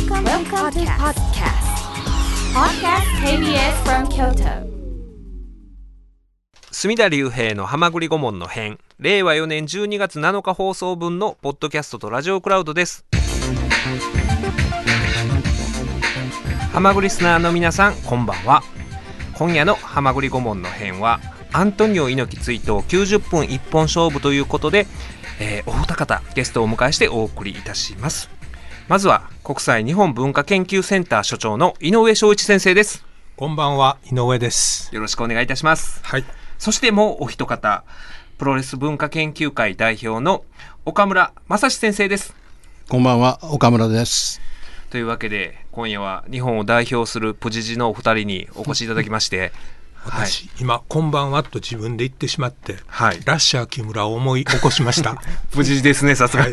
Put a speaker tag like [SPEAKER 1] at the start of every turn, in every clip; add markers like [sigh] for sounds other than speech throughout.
[SPEAKER 1] Welcome, Welcome to podcast. Podcast. KBS from Kyoto.
[SPEAKER 2] 隅田隆平の浜栗顧問の編。令和4年12月7日放送分のポッドキャストとラジオクラウドです。浜栗リスナーの皆さんこんばんは。今夜の浜栗顧問の編はアントニオ猪木追悼90分一本勝負ということで、えーお二方ゲストをお迎えしてお送りいたします。まずは国際日本文化研究センター所長の井上翔一先生です
[SPEAKER 3] こんばんは、井上です。
[SPEAKER 2] よろしくお願いいたします
[SPEAKER 3] はい。
[SPEAKER 2] そしてもうお一方、プロレス文化研究会代表の岡村正史先生です。
[SPEAKER 4] こんばんは、岡村です。
[SPEAKER 2] というわけで、今夜は日本を代表するプジジのお二人にお越しいただきまして、[laughs] はい。
[SPEAKER 3] 私、今、こんばんはと自分で言ってしまって、
[SPEAKER 2] はい
[SPEAKER 3] ラッシャー木村を思い起こしました。[laughs]
[SPEAKER 2] プジジですね、さすが。
[SPEAKER 3] はい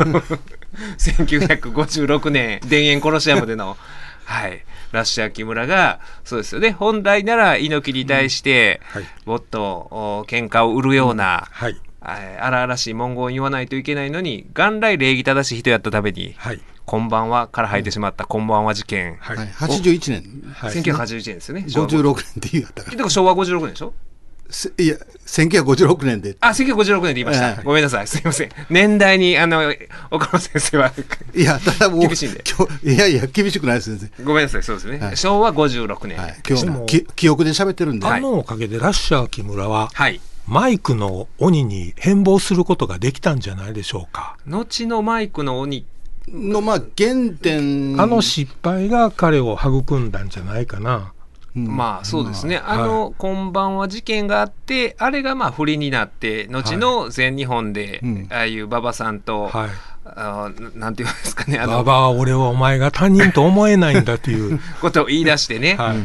[SPEAKER 2] 1956年、田園コロシアムでの、はい。ラッシャー木村が、そうですよね。本来なら猪木に対して、
[SPEAKER 3] はい。
[SPEAKER 2] もっとお喧嘩を売るような、
[SPEAKER 3] はい。
[SPEAKER 2] はい荒々しい文言を言わないといけないのに、元来礼儀正しい人やったために、
[SPEAKER 3] はい。
[SPEAKER 2] こんばんはから入ってしまったこんばんは事件。
[SPEAKER 3] はい。
[SPEAKER 4] はい、81年、
[SPEAKER 3] はい
[SPEAKER 2] 1981年ですよね。昭和
[SPEAKER 4] 56年って言うやったか
[SPEAKER 2] でも昭和56年でしょ？
[SPEAKER 4] せいや、1956年で。
[SPEAKER 2] あ、1956年で言いました。
[SPEAKER 4] ええ
[SPEAKER 2] ごめんなさい。すいません。年代に、あの、岡村先生は、
[SPEAKER 4] いや、ただもう、
[SPEAKER 2] 厳しいんで
[SPEAKER 4] いやいや、厳しくないです、先生。
[SPEAKER 2] ごめんなさい。そうですね。
[SPEAKER 4] はい
[SPEAKER 2] 昭和56年。
[SPEAKER 4] はい、今
[SPEAKER 3] でも
[SPEAKER 4] 日、き記憶で喋ってるんで。
[SPEAKER 2] はい
[SPEAKER 3] あのおかげでラッシャー木村は、
[SPEAKER 2] はい。
[SPEAKER 3] マイクの鬼に変貌することができたんじゃないでしょうか。
[SPEAKER 2] 後のマイクの鬼。
[SPEAKER 4] の、まあ、原点。
[SPEAKER 3] あの失敗が彼を育んだんじゃないかな。
[SPEAKER 4] うん
[SPEAKER 2] まあそうですね。あの、こんばんは事件があって、あれがまあ不利になって、後の全日本で
[SPEAKER 4] うん、
[SPEAKER 2] ああいう馬場さんと、
[SPEAKER 3] はい。
[SPEAKER 2] あななんていうんですかね、あの、
[SPEAKER 3] ババア、俺はお前が他人と思えないんだという。[laughs]
[SPEAKER 2] ことを言い出してね。
[SPEAKER 3] はい。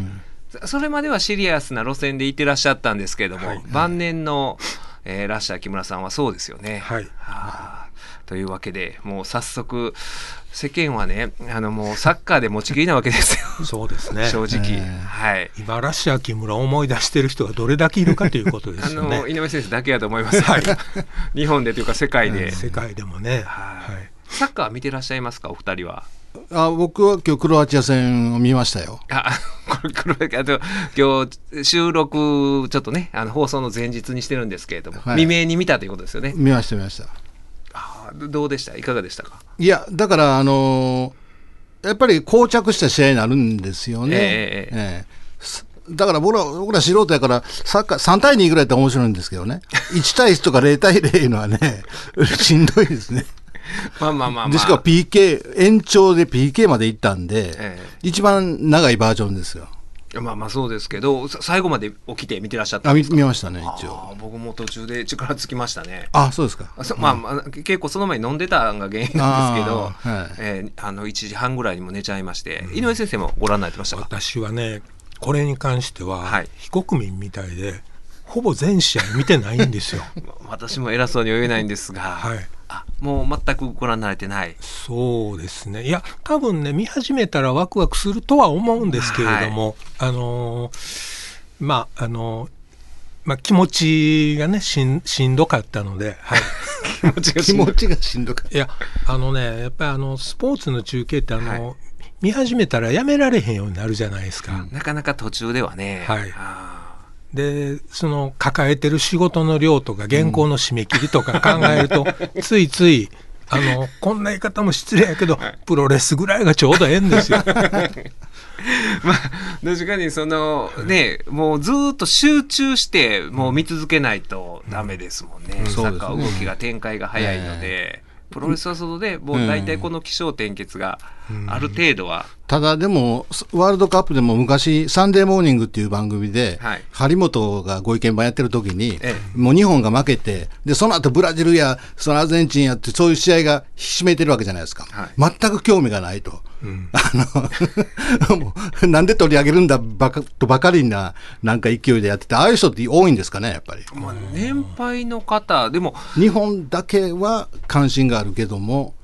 [SPEAKER 2] それまではシリアスな路線でいてらっしゃったんですけれども、
[SPEAKER 3] はい
[SPEAKER 2] 晩年の、えーラッシャー木村さんはそうですよね。
[SPEAKER 3] はい
[SPEAKER 2] はあというわけでもう早速世間はねあのもうサッカーで持ちきりなわけですよ [laughs]
[SPEAKER 3] そうですね。
[SPEAKER 2] 正直、
[SPEAKER 4] ええ
[SPEAKER 2] はい。
[SPEAKER 3] 今、ラッシャー木村を思い出してる人がどれだけいるかということで
[SPEAKER 2] あ
[SPEAKER 3] すよね
[SPEAKER 2] の。井上先生だけやと思います、[laughs] 日本でというか世界で、
[SPEAKER 3] 世界でもね。
[SPEAKER 2] はい
[SPEAKER 3] はい。
[SPEAKER 2] サッカー見てらっしゃいますか？お二人は
[SPEAKER 4] あ僕は今日、クロアチア戦を見ましたよ。
[SPEAKER 2] あこれこれあと今日収録ちょっとねあの放送の前日にしてるんですけれども、
[SPEAKER 4] はい
[SPEAKER 2] 未明に見たということですよね
[SPEAKER 4] 見ました、見ました。
[SPEAKER 2] どうでした？いかがでしたか？
[SPEAKER 4] いや、だから、あのーやっぱり膠着した試合になるんですよね。
[SPEAKER 2] ええ
[SPEAKER 4] ええすだから僕ら、僕ら素人やから、サッカー3対2ぐらいって面白いんですけどね。[laughs] 1対1とか0対0いうのはね、[laughs] しんどいですね。
[SPEAKER 2] まあまあまあまあ
[SPEAKER 4] でしかも PK、延長で PK まで行ったんで、
[SPEAKER 2] え
[SPEAKER 4] 一番長いバージョンですよ。
[SPEAKER 2] まあまあそうですけどさ最後まで起きて見てらっしゃった
[SPEAKER 4] あ、見
[SPEAKER 2] んですか？
[SPEAKER 4] 見ましたね、一応。
[SPEAKER 2] 僕も途中で力尽きましたね。
[SPEAKER 4] あ、そうですか。
[SPEAKER 2] あそまあ、まあ、結構その前に飲んでたのが原因なんですけど
[SPEAKER 4] あーはい。
[SPEAKER 2] えーあの1時半ぐらいにも寝ちゃいまして、井上先生もご覧になってましたか？
[SPEAKER 3] 私はねこれに関しては、
[SPEAKER 2] はい。
[SPEAKER 3] 非国民みたいでほぼ全試合見てないんですよ。[laughs]
[SPEAKER 2] 私も偉そうには言えないんですが、
[SPEAKER 3] はい
[SPEAKER 2] あもう全くご覧になれてない。
[SPEAKER 3] そうですね。いや多分ね見始めたらワクワクするとは思うんですけれども、あのーまああのーまあ、気持ちがねしんしんどかったので、はい、[laughs]
[SPEAKER 2] 気持ちが
[SPEAKER 4] 気
[SPEAKER 2] しんどい
[SPEAKER 4] 持ちがしんどかった。
[SPEAKER 3] いやあのねやっぱりあのスポーツの中継ってあの、
[SPEAKER 2] はい。
[SPEAKER 3] 見始めたらやめられへんようになるじゃないですか。
[SPEAKER 2] なかなか途中ではね、
[SPEAKER 3] はい。
[SPEAKER 2] あ
[SPEAKER 3] でその抱えてる仕事の量とか原稿の締め切りとか [laughs] 考えると、ついついあのこんな言い方も失礼やけど、プロレスぐらいがちょうどええんですよ。
[SPEAKER 2] ー [laughs] まあ確かにそのねもうずーっと集中してもう見続けないとダメですもんね、サッカーは動きが展開が早いので、プロレスはそのでもう大体この起承転結がある程度は、
[SPEAKER 4] ただでも、ワールドカップでも昔、サンデーモーニングっていう番組で、
[SPEAKER 2] はい
[SPEAKER 4] 張本がご意見番やってる時に、
[SPEAKER 2] え
[SPEAKER 4] もう日本が負けて、で、その後ブラジルや、そのアルゼンチンやって、そういう試合がひしめいてるわけじゃないですか。
[SPEAKER 2] はい
[SPEAKER 4] 全く興味がないと。[laughs] あの、[laughs] なんで取り上げるんだばかとばかりな、なんか勢いでやってて、ああいう人って多いんですかね、やっぱり。
[SPEAKER 2] まあ、年配の方でも
[SPEAKER 4] 日本だけは関心があるけども、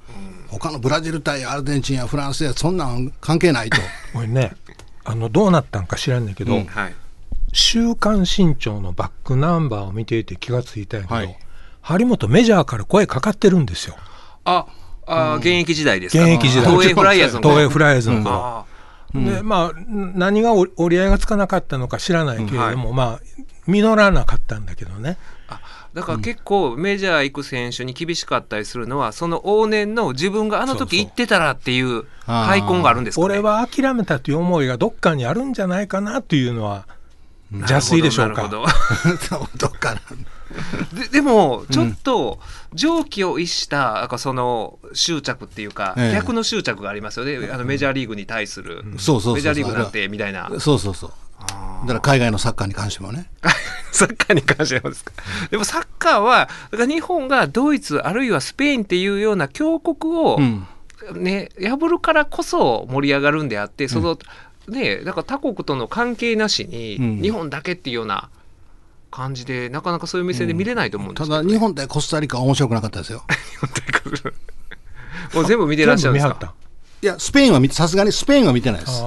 [SPEAKER 4] 他のブラジル対アルゼンチンやフランスやそんなん関係ないと。[laughs]
[SPEAKER 3] これね。あのどうなったんか知らんねんけど、
[SPEAKER 4] うん
[SPEAKER 2] はい。
[SPEAKER 3] 週刊新潮のバックナンバーを見ていて気がついたんやけど、
[SPEAKER 4] はい。
[SPEAKER 3] 張本メジャーから声かかってるんですよ。
[SPEAKER 2] ああー現役時代ですか？
[SPEAKER 3] 現役時代。
[SPEAKER 2] 東映フライヤーズの頃
[SPEAKER 3] 東映フライヤーズの頃、
[SPEAKER 2] あ
[SPEAKER 3] でまあ何が折折り合いがつかなかったのか知らないけれども、まあ実らなかったんだけどね。
[SPEAKER 2] ーあだから結構メジャー行く選手に厳しかったりするのはその往年の自分があの時行ってたらっていう
[SPEAKER 4] あー
[SPEAKER 2] 敗根があるんですかね。
[SPEAKER 3] 俺は諦めたという思いがどっかにあるんじゃないかなというのは邪推でしょうか。
[SPEAKER 2] なるほど。[laughs]
[SPEAKER 4] どっかな
[SPEAKER 2] ででもちょっと常軌を逸したなんかその執着っていうか、
[SPEAKER 4] ええ。
[SPEAKER 2] 逆の執着がありますよね。あのメジャーリーグに対する、メジャーリーグだってみたいな。
[SPEAKER 4] そうそうそうだから海外のサッカーに関してもね。[laughs]
[SPEAKER 2] サッカーに関してはですか？でもサッカーはだから日本がドイツあるいはスペインっていうような強国を、
[SPEAKER 4] うん。
[SPEAKER 2] ね、破るからこそ盛り上がるんであってその、ねだから他国との関係なしに、
[SPEAKER 4] うん。
[SPEAKER 2] 日本だけっていうような感じでなかなかそういう目線で見れないと思うんですけど、
[SPEAKER 4] ただ日本対コスタリカは面白くなかったですよ。[laughs]
[SPEAKER 2] もう全部見てらっしゃるんですか？
[SPEAKER 4] いやスペインは見てさすがにスペインは見てないです。
[SPEAKER 3] あ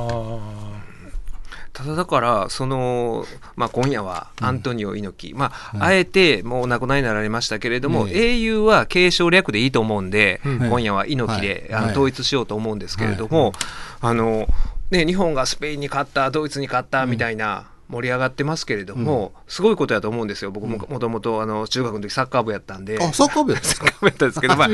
[SPEAKER 2] ただだからその、まあ、今夜はアントニオ猪木、まああえてもうお亡くなりになられましたけれども、
[SPEAKER 4] え
[SPEAKER 2] 英雄は継承略でいいと思うんで、
[SPEAKER 3] うん。
[SPEAKER 2] 今夜は猪木で、
[SPEAKER 4] はい。はい。
[SPEAKER 2] 統一しようと思うんですけれども、あのね、日本がスペインに勝ったドイツに勝ったみたいな。盛り上がってますけれども、すごいことやと思うんですよ。僕ももともとあの中学の時サッカー部やったんで、
[SPEAKER 4] あサッカー部ですか？
[SPEAKER 2] やったんですけど、まあ、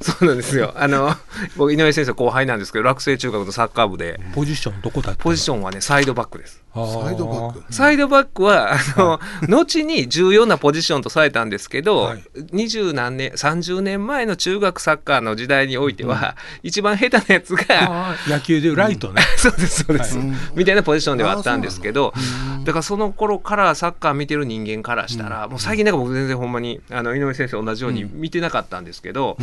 [SPEAKER 2] そうなんですよ。あの僕井上先生後輩なんですけど落成中学のサッカー部で。
[SPEAKER 3] ーポジションどこだった
[SPEAKER 2] ポジションはねサイドバックです
[SPEAKER 4] サイドバック。
[SPEAKER 2] サイドバックは、あの、[laughs] 後に重要なポジションとされたんですけど、
[SPEAKER 3] はい。
[SPEAKER 2] 二十何年、30年前の中学サッカーの時代においては、一番下手なやつが、
[SPEAKER 3] 野球でライトね、[laughs]
[SPEAKER 2] そうです、そうです、
[SPEAKER 4] はい。
[SPEAKER 2] みたいなポジションではあったんですけど
[SPEAKER 4] だ。
[SPEAKER 2] だからその頃からサッカー見てる人間からしたら、もう最近なんか僕全然ほんまに、あの、井上先生同じように見てなかったんですけど、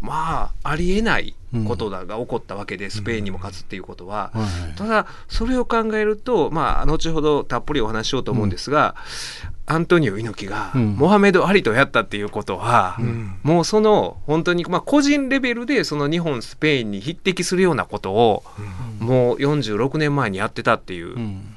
[SPEAKER 2] まあ、ありえないことだが起こったわけで、スペインにも勝つっていうことは、
[SPEAKER 4] はい
[SPEAKER 2] ただそれを考えるとまあ後ほどたっぷりお話ししようと思うんですが、アントニオ猪木が
[SPEAKER 4] うん。
[SPEAKER 2] モハメド・アリとやったっていうことは、
[SPEAKER 3] ん。
[SPEAKER 2] もうその本当にまあ個人レベルでその日本スペインに匹敵するようなことを、もう46年前にやってたっていう、
[SPEAKER 4] うん。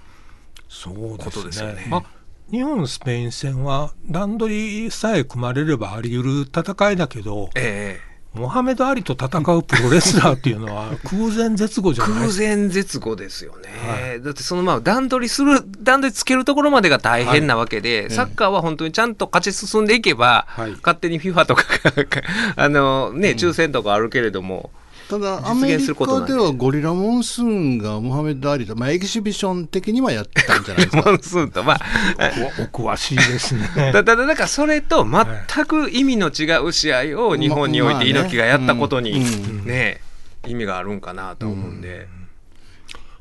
[SPEAKER 3] そう
[SPEAKER 2] ことですよね。
[SPEAKER 3] あ日本スペイン戦は段取りさえ組まれればあり得る戦いだけど
[SPEAKER 2] え
[SPEAKER 3] モハメド・アリと戦うプロレスラーっていうのは空前絶後じ
[SPEAKER 2] え
[SPEAKER 3] ゃない
[SPEAKER 2] 空前絶後ですよね、だってそのまあ段取りする段取りつけるところまでが大変なわけで、サッカーは本当にちゃんと勝ち進んでいけば、
[SPEAKER 3] はい。
[SPEAKER 2] 勝手に FIFA とかが [laughs] あのね抽選とかあるけれども、
[SPEAKER 4] ただ
[SPEAKER 2] 実
[SPEAKER 4] アメリカではゴリラモンスーンがモハメド・アリと、まあ、エキシビション的にはやってたんじゃないですか。[laughs]
[SPEAKER 2] モンスーンとまあ
[SPEAKER 3] お詳しいですね。
[SPEAKER 2] た [laughs] だだからそれと全く意味の違う試合を日本において猪木がやったことに
[SPEAKER 4] うん。
[SPEAKER 2] ね意味があるんかなと思うんで、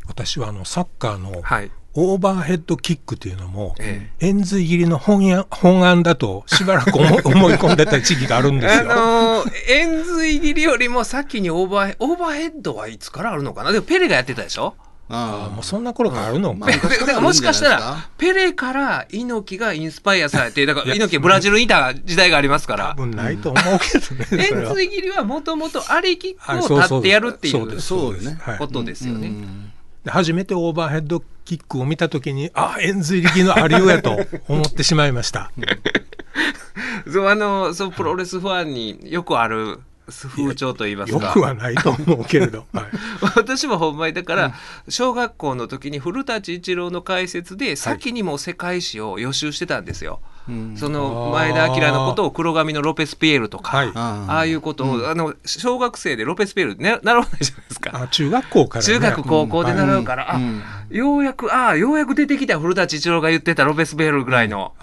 [SPEAKER 3] 私はあのサッカーの
[SPEAKER 2] はい
[SPEAKER 3] オーバーヘッドキックっていうのも、
[SPEAKER 2] え
[SPEAKER 3] 円髄切りの本や [laughs] 本案だとしばらく思い [laughs] 思い込んでた時期があるんです
[SPEAKER 2] あ
[SPEAKER 3] よ。
[SPEAKER 2] のー円髄切りよりも先にオーバーヘオーバーヘッドはいつからあるのかな？でもペレがやってたでしょ？
[SPEAKER 3] あ
[SPEAKER 4] あ。
[SPEAKER 3] もうそんな頃からあるの
[SPEAKER 2] だからもしかした
[SPEAKER 4] ら
[SPEAKER 2] ペレから猪木がインスパイアされてだから猪木ブラジルにいた時代がありますから。
[SPEAKER 3] 多分ないと思うけどね。[laughs]
[SPEAKER 2] 円
[SPEAKER 3] は。
[SPEAKER 2] 髄切りはもともとありき
[SPEAKER 3] はい
[SPEAKER 2] を立ってやるっていう
[SPEAKER 3] そうです
[SPEAKER 4] そうです。ね。
[SPEAKER 3] はい。
[SPEAKER 2] ことですよね。
[SPEAKER 3] で初めてオーバーヘッドキックを見たときに、あ、円髄力のありようやと思ってしまいました。[laughs]
[SPEAKER 2] そうあのそうプロレスファンによくある風潮といいますか
[SPEAKER 3] よくはないと思うけれど。[laughs] はい
[SPEAKER 2] 私もほんまにだから、小学校の時に古舘一郎の解説で先にもう世界史を予習してたんですよ。
[SPEAKER 4] うん
[SPEAKER 2] その前田明のことを黒髪のロペスピエールとか、
[SPEAKER 3] はい。
[SPEAKER 2] ああいうことを、あの小学生でロペスピエールね習わないじゃないですか。
[SPEAKER 3] あ中学校から、ね。
[SPEAKER 2] 中学高校で習うから、
[SPEAKER 4] うん。
[SPEAKER 2] あようやくああようやく出てきた古舘一郎が言ってたロペスピエールぐらいの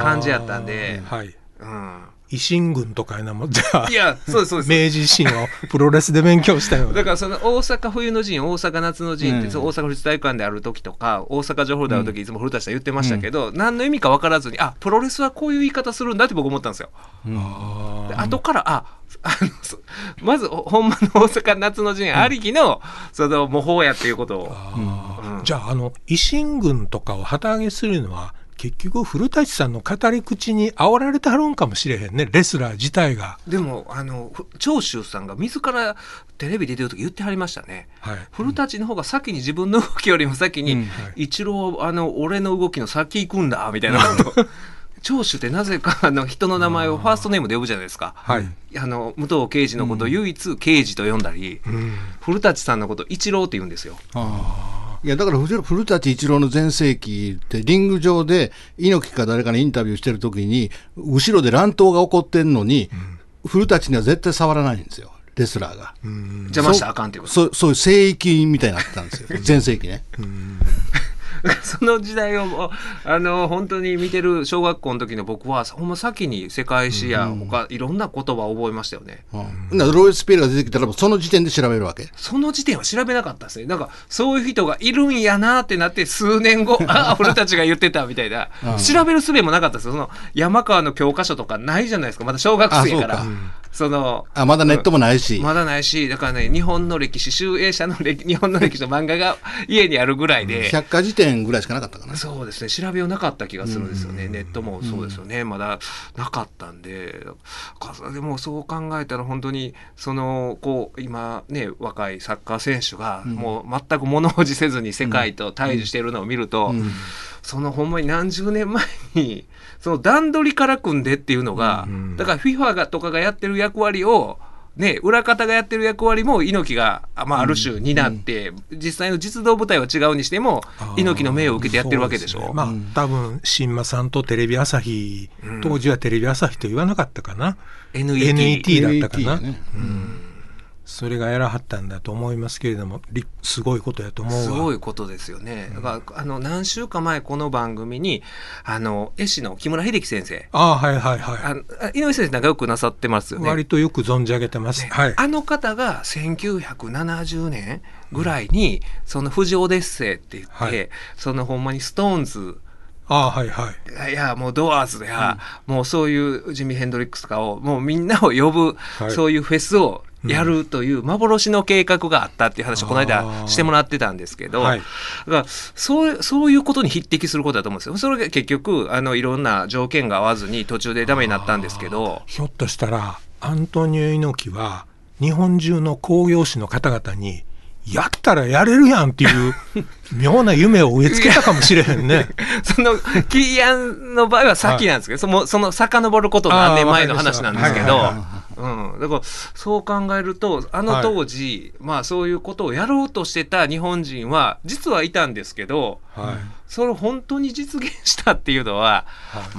[SPEAKER 2] 感じやったんで、
[SPEAKER 3] はい。
[SPEAKER 2] うん、
[SPEAKER 3] 維新軍とかいうのも、じゃあ
[SPEAKER 2] い、やそうですそうです。
[SPEAKER 3] 明治維新をプロレスで勉強したよ。
[SPEAKER 2] だからその大阪冬の陣大阪夏の陣って、
[SPEAKER 4] うん。
[SPEAKER 2] 大阪府立体育館である時とか大阪城ホールである時、いつも古舘さん言ってましたけど、何の意味か分からずにあプロレスはこういう言い方するんだって僕思ったんですよ。
[SPEAKER 3] あ
[SPEAKER 2] で後からああのそまずほほんまの大阪夏の陣ありきの、その模倣やっていうことを。
[SPEAKER 3] ー。じゃあ、あの、維新軍とかを旗揚げするのは、結局、古舘さんの語り口に煽られてはるんかもしれへんね、レスラー自体が。
[SPEAKER 2] でもあのふ長州さんが自らテレビ出てる時言ってはりましたね。
[SPEAKER 3] はい。
[SPEAKER 2] 古舘の方が先に自分の動きよりも先に、
[SPEAKER 4] うん
[SPEAKER 3] はい
[SPEAKER 2] 一郎あの俺の動きの先行くんだみたいなこと、長州ってなぜかあの人の名前をファーストネームで呼ぶじゃないですか。
[SPEAKER 3] はい。
[SPEAKER 2] あの武藤刑事のことを唯一刑事と呼んだり、
[SPEAKER 3] うん。
[SPEAKER 2] 古舘さんのこと一郎って言うんですよ。
[SPEAKER 4] いやだから古古舘一郎の全盛期ってリング上で猪木か誰かにインタビューしてる時に後ろで乱闘が起こってんのに、古舘には絶対触らないんですよレスラーが。
[SPEAKER 2] 邪魔したらあかんっていうこと。
[SPEAKER 4] そうそういう聖域みたいになってたんですよ [laughs] 全盛期ね。[laughs]
[SPEAKER 2] その時代をもうあの本当に見てる小学校の時の僕はほんま先に世界史や他いろんな言葉を覚えましたよね。
[SPEAKER 4] うん、ロイス・ピエールが出てきたらその時点で調べるわけ？
[SPEAKER 2] その時点は調べなかったですね。なんかそういう人がいるんやなってなって数年後、あ [laughs] あ、俺たちが言ってたみたいな。調べる術もなかったですよ。その山川の教科書とかないじゃないですか。まだ小学生から。
[SPEAKER 4] あそ
[SPEAKER 2] の
[SPEAKER 4] あまだネットもないし、
[SPEAKER 2] まだないし、だからね、日本の歴史、集英社の歴 [laughs] 日本の歴史の漫画が家にあるぐらいで、
[SPEAKER 4] 百科事典ぐらいしかなかったかな。
[SPEAKER 2] そうですね、調べようなかった気がするんですよね、ネットもそうですよね、まだなかったんで、かでもそう考えたら、本当に、そのこう今ね、若いサッカー選手が、もう全く物おじせずに世界と対峙しているのを見ると、
[SPEAKER 4] うん。
[SPEAKER 2] そのほんまに何十年前に、その段取りから組んでっていうのが、
[SPEAKER 3] うん
[SPEAKER 2] だから FIFA がとかがやってる役割を、ね、裏方がやってる役割も猪木が、あまあ、ある種担って、実際の実動部隊は違うにしても猪木の命を受けてやってるわけでしょ。
[SPEAKER 3] そうすね。まあ、多分新馬さんとテレビ朝日、当時はテレビ朝日と言わなかったかな、
[SPEAKER 2] NET
[SPEAKER 3] NET だったかな、
[SPEAKER 4] NET ね
[SPEAKER 3] それがやらはったんだと思いますけれどもりすごいことやと思うわ。
[SPEAKER 2] すごいことですよね。だからあの何週間前この番組にあの絵師の木村秀樹先生、
[SPEAKER 3] ああはいはいはい、
[SPEAKER 2] あ井上先生仲良くなさってますよね。
[SPEAKER 3] 割とよく存じ上げてます、はい。
[SPEAKER 2] あの方が1970年ぐらいに、その「富士オデッセイ」って言って、
[SPEAKER 3] はい。
[SPEAKER 2] そのほんまにストーンズ。
[SPEAKER 3] ああはいはい。
[SPEAKER 2] いやもうドアーズや、もうそういうジミー・ヘンドリックスとかをもうみんなを呼ぶ、
[SPEAKER 3] はい。
[SPEAKER 2] そういうフェスをやるという幻の計画があったっていう話をこの
[SPEAKER 3] あ
[SPEAKER 2] 間
[SPEAKER 3] ー
[SPEAKER 2] してもらってたんですけど、
[SPEAKER 3] はい。
[SPEAKER 2] だからそうそういうことに匹敵することだと思うんですよ。それが結局あのいろんな条件が合わずに途中でダメになったんですけど。
[SPEAKER 3] ひょっとしたらアントニオ猪木は日本中の工業士の方々にやったらやれるやんっていう [laughs] 妙な夢を植え付けたかもしれへんね。[laughs]
[SPEAKER 2] そのキーアンの場合は先なんですけど、そのその遡ること何年前の話なんですけど、うん、だからそう考えるとあの当時、まあそういうことをやろうとしてた日本人は実はいたんですけど
[SPEAKER 3] はい。
[SPEAKER 2] それを本当に実現したっていうのは、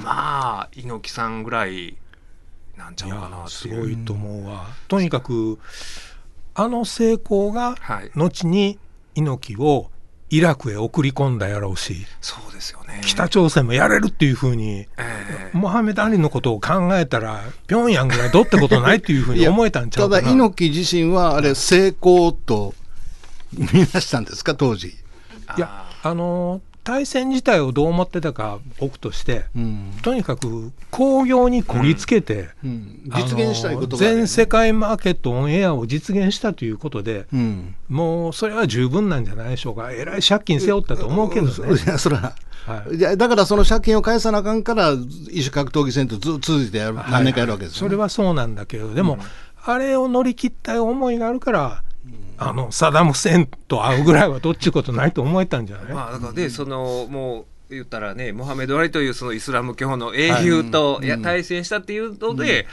[SPEAKER 2] まあ猪木さんぐらいなんちゃ
[SPEAKER 3] いう
[SPEAKER 2] かな
[SPEAKER 3] や
[SPEAKER 2] っていう。
[SPEAKER 3] すごいと思うわ。とにかくあの成功が
[SPEAKER 2] はい、
[SPEAKER 3] 後に猪木をイラクへ送り込んだやろうし
[SPEAKER 2] そうですよね。
[SPEAKER 3] 北朝鮮もやれるっていうふうに
[SPEAKER 2] ええ
[SPEAKER 3] モハメド・アリのことを考えたらピョンヤンぐらいどってことないっていうふうに思えたんちゃ
[SPEAKER 4] た
[SPEAKER 3] うかな。
[SPEAKER 4] だ猪木自身はあれ成功と見なしたんですか当時。
[SPEAKER 3] いやあの対戦自体をどう思ってたか置くとして、
[SPEAKER 4] うん。
[SPEAKER 3] とにかく興行にこぎつけて、
[SPEAKER 4] うん。実現したいこと
[SPEAKER 3] あ
[SPEAKER 4] がね。
[SPEAKER 3] の全世界マーケットオンエアを実現したということで、
[SPEAKER 4] うん。
[SPEAKER 3] もうそれは十分なんじゃないでしょうか。えらい借金背負ったと思うけどね。
[SPEAKER 4] いや [laughs] そら。
[SPEAKER 3] はい。
[SPEAKER 4] だからその借金を返さなあかんから異種格闘技戦とず続いてやる何年かやるわけですよ、ね。
[SPEAKER 3] それはそうなんだけどでも、あれを乗り切った思いがあるから、あのサダム・フセンと会うぐらいはどっちゅうことないと思えたんじゃない、
[SPEAKER 2] まあだからでそのもう言ったらねモハメド・アリというそのイスラム教の英雄と、い。や対戦したっていうので、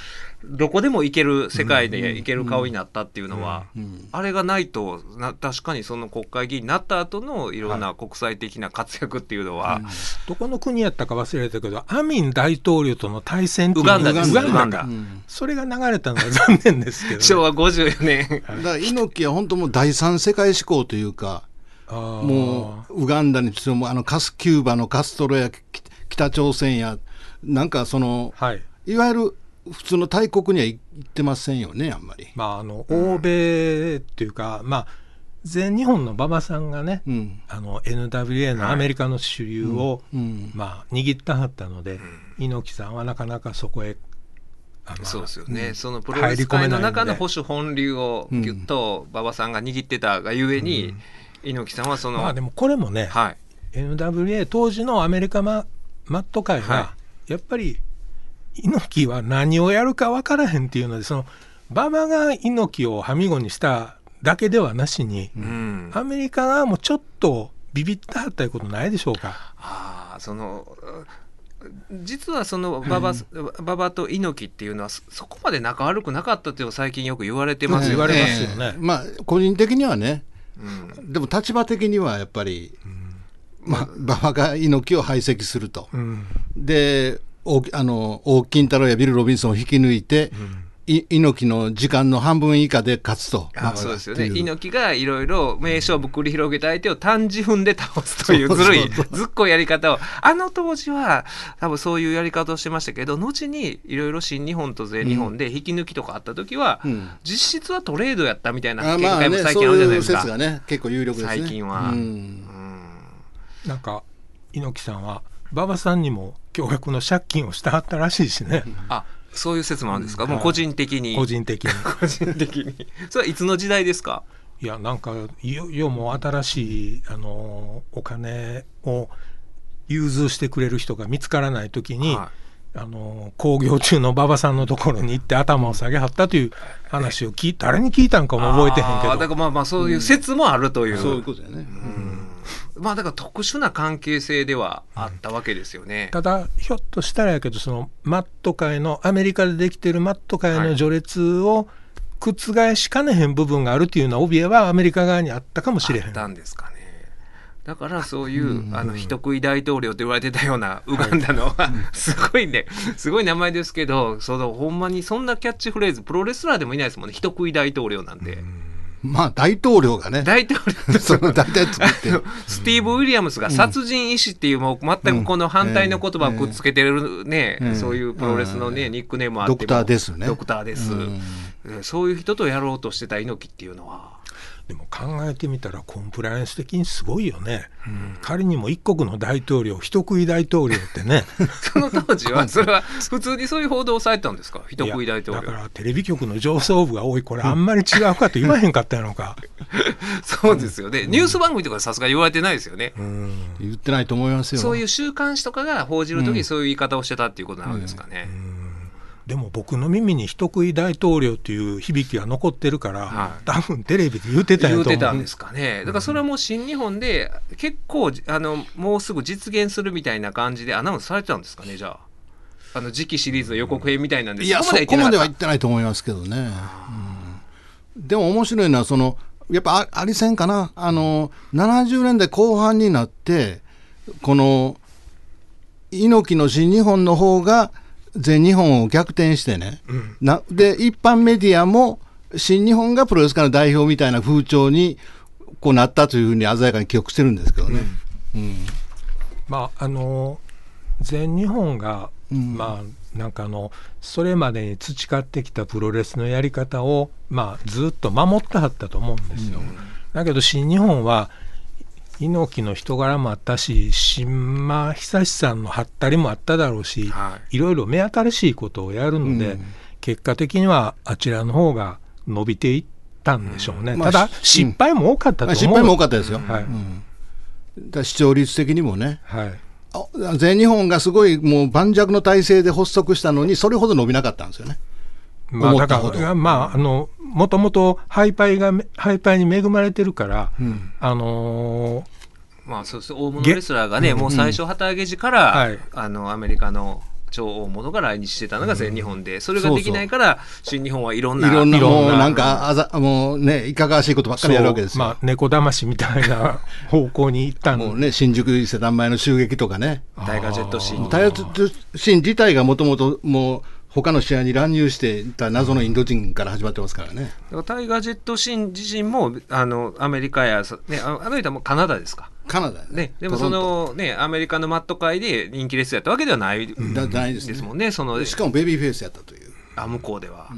[SPEAKER 2] どこでも行ける世界で行ける顔になったっていうのは、あれがないとな確かにその国会議員になった後のいろんな国際的な活躍っていうのは、
[SPEAKER 3] どこの国やったか忘れたけどアミン大統領との対戦っていう
[SPEAKER 2] ウガンダです。
[SPEAKER 3] ウガンダ。それが流れたのは残念ですけどね、
[SPEAKER 2] 昭和54年。
[SPEAKER 4] だから猪木は本当もう第三世界志向というかもうウガンダにしてもあのカスキューバのカストロやき北朝鮮やなんかその
[SPEAKER 3] はい。
[SPEAKER 4] いわゆる普通の大国には行ってませんよねあんまり。
[SPEAKER 3] まああの欧米っていうか、まあ全日本の馬場さんがね、
[SPEAKER 4] うん。
[SPEAKER 3] あの NWA のアメリカの主流を、
[SPEAKER 4] うん。
[SPEAKER 3] まあ、握ったはったので、猪木さんはなかなかそこへあの
[SPEAKER 2] そうですよね、そのプロレス界の中の保守本流を
[SPEAKER 4] うん
[SPEAKER 2] ぎゅっと馬場さんが握ってたがゆえに、猪木さんはその、
[SPEAKER 3] まあでもこれもね、
[SPEAKER 2] はい
[SPEAKER 3] NWA 当時のアメリカママット界は、
[SPEAKER 2] は
[SPEAKER 3] やっぱり猪木は何をやるか分からへんっていうのでその馬場が猪木をはみごにしただけではなしに、
[SPEAKER 2] うん、
[SPEAKER 3] アメリカ側もちょっとビビったはったいうことないでしょうか？
[SPEAKER 2] ああその実はその馬場,、馬場と猪木っていうのはそそこまで仲悪くなかったっていうのは最近よく言われてますよね。
[SPEAKER 3] 言われますよね。
[SPEAKER 4] まあ個人的にはね
[SPEAKER 2] うん。
[SPEAKER 4] でも立場的にはやっぱり、まあ、馬場が猪木を排斥すると、
[SPEAKER 3] うん。
[SPEAKER 4] で大あの大金太郎やビル・ロビンソンを引き抜いて、い猪木の時間の半分以下で勝つと、
[SPEAKER 2] あそうですよね。猪木がいろいろ名勝負繰り広げた相手を単時分で倒すというずるいずっこいやり方を。あの当時は多分そういうやり方をしてましたけど後にいろいろ新日本と全日本で引き抜きとかあった時は、
[SPEAKER 4] うん。
[SPEAKER 2] 実質はトレードやったみたいな
[SPEAKER 4] あ
[SPEAKER 2] 見解も最近あるじゃないですか。
[SPEAKER 4] 説がね結構有力ですね。
[SPEAKER 2] 最近は。
[SPEAKER 4] うん。
[SPEAKER 2] うん
[SPEAKER 3] なんか猪木さんは馬場さんにも驚愕の借金をしてはったらしいしね、
[SPEAKER 2] あそういう説もあるんですか、
[SPEAKER 3] うん。
[SPEAKER 2] もう個人的に。
[SPEAKER 3] 個人的に。[laughs]
[SPEAKER 2] 個人的に。それはいつの時代ですか？
[SPEAKER 3] いやなんかいよいよもう新しいあのお金を融通してくれる人が見つからない時に、
[SPEAKER 2] は
[SPEAKER 3] あの興行中の馬場さんのところに行って頭を下げはったという話を聞い誰に聞いたんかも覚えてへんけど。
[SPEAKER 2] だからまあまあそういう説もあるという、
[SPEAKER 4] そういうことだよね、
[SPEAKER 2] まあだから特殊な関係性ではあったわけですよね。
[SPEAKER 3] ただひょっとしたらやけどそのマット界のアメリカでできてるマット界の序列を覆しかねへん部分があるというような怯えはアメリカ側にあったかもしれへん。
[SPEAKER 2] あったんですかね。だからそういう、あの人食い大統領と言われてたようなウガンダの、[laughs] すごいね。すごい名前ですけどそのほんまにそんなキャッチフレーズプロレスラーでもいないですもんね。人食い大統領なんて、
[SPEAKER 4] まあ大統領がね
[SPEAKER 2] 大統領。[laughs]
[SPEAKER 4] その大体作ってる。
[SPEAKER 2] スティーブ・ウィリアムスが殺人医師っていうもう全くこの反対の言葉をくっつけてるね、
[SPEAKER 4] うん
[SPEAKER 2] そういうプロレスのね、
[SPEAKER 4] うん。
[SPEAKER 2] ニックネームあっても。
[SPEAKER 4] ドクターですね。
[SPEAKER 2] ドクターです、
[SPEAKER 4] うん。
[SPEAKER 2] えーそういう人とやろうとしてた猪木っていうのは
[SPEAKER 3] でも考えてみたらコンプライアンス的にすごいよね、仮にも一国の大統領人食い大統領ってね。[laughs]
[SPEAKER 2] その当時はそれは普通にそういう報道をされてたんですか？人食い大統
[SPEAKER 3] やだか
[SPEAKER 2] 領
[SPEAKER 3] らテレビ局の上層部が多い。これあんまり違うかと言わへんかったやのか、[laughs]
[SPEAKER 2] そうですよね、ニュース番組とかさすがに言われてないですよね、
[SPEAKER 3] うん。
[SPEAKER 4] 言ってないと思いますよ。
[SPEAKER 2] そういう週刊誌とかが報じるときにそういう言い方をしてたっていうことなんですかね、
[SPEAKER 3] でも僕の耳に人食い大統領っていう響きが残ってるから、
[SPEAKER 2] はい。
[SPEAKER 3] 多分テレビで言ってたんや
[SPEAKER 2] 言う
[SPEAKER 3] と思う。
[SPEAKER 2] てたんですかね。だからそれはもう新日本で結構あのもうすぐ実現するみたいな感じでアナウンスされてたんですかねじゃあ。あの次期シリーズの予告編みたいなんで
[SPEAKER 4] いやそ
[SPEAKER 2] そこまでは
[SPEAKER 4] こまでは言ってないと思いますけどね、うん。でも面白いのはそのやっぱあありせんかな。あの70年代後半になってこの猪木の新日本の方が全日本を逆転してね、なで一般メディアも新日本がプロレス界の代表みたいな風潮にこうなったというふうに鮮やかに記憶してるんですけどね。うん。
[SPEAKER 3] まああの全日本が、
[SPEAKER 4] うん。
[SPEAKER 3] まあなんかあのそれまでに培ってきたプロレスのやり方を、まあ、ずっと守ってはったと思うんですよ。だけど新日本は猪木の人柄もあったし新間久志さんのはったりもあっただろうし、
[SPEAKER 2] はい
[SPEAKER 3] いろいろ目新しいことをやるので、
[SPEAKER 4] うん
[SPEAKER 3] 結果的にはあちらの方が伸びていったんでしょうね。
[SPEAKER 4] まあ
[SPEAKER 3] ただ
[SPEAKER 4] し
[SPEAKER 3] 失敗も多かったと思う。
[SPEAKER 4] 失敗も多かったですよ。
[SPEAKER 3] はい
[SPEAKER 4] うんだ視聴率的にもね。
[SPEAKER 3] はい
[SPEAKER 4] あ全日本がすごいもう盤石の体制で発足したのに、それほど伸びなかったんですよね。
[SPEAKER 3] まあ、だから、まあ、あの、もともとハイパイが、ハイパイに恵まれてるから、
[SPEAKER 4] うん。
[SPEAKER 3] あのー
[SPEAKER 2] まあそうです大物レスラーがねもう最初旗揚げ時から、
[SPEAKER 3] はい。
[SPEAKER 2] あのアメリカの超大物が来日してたのが全日本で、それができないから新日本はいろんない
[SPEAKER 4] ろんな、
[SPEAKER 3] いろんな。
[SPEAKER 4] もうなんかあざ、もうね、いかがわしいことばっかりやるわけです
[SPEAKER 3] まあ、猫騙しみたいな [laughs] 方向に行ったん
[SPEAKER 4] もうね、新宿伊勢丹前の襲撃とかね。
[SPEAKER 2] タイガージェットシーン。
[SPEAKER 4] タイヤシーン自体がもともともう、他の試合に乱入していた謎のインド人から始まってますからね。
[SPEAKER 2] だからタイガー・ジェット・シン自身もあのアメリカや、そね、ああの人はもうカナダですか、
[SPEAKER 4] カナダや
[SPEAKER 2] ね、でもその、ね、アメリカのマット界で人気レーやったわけではないで
[SPEAKER 4] だないですね
[SPEAKER 2] すもんね、その
[SPEAKER 4] しかもベビーフェイスやったという。
[SPEAKER 2] あ向こうでは。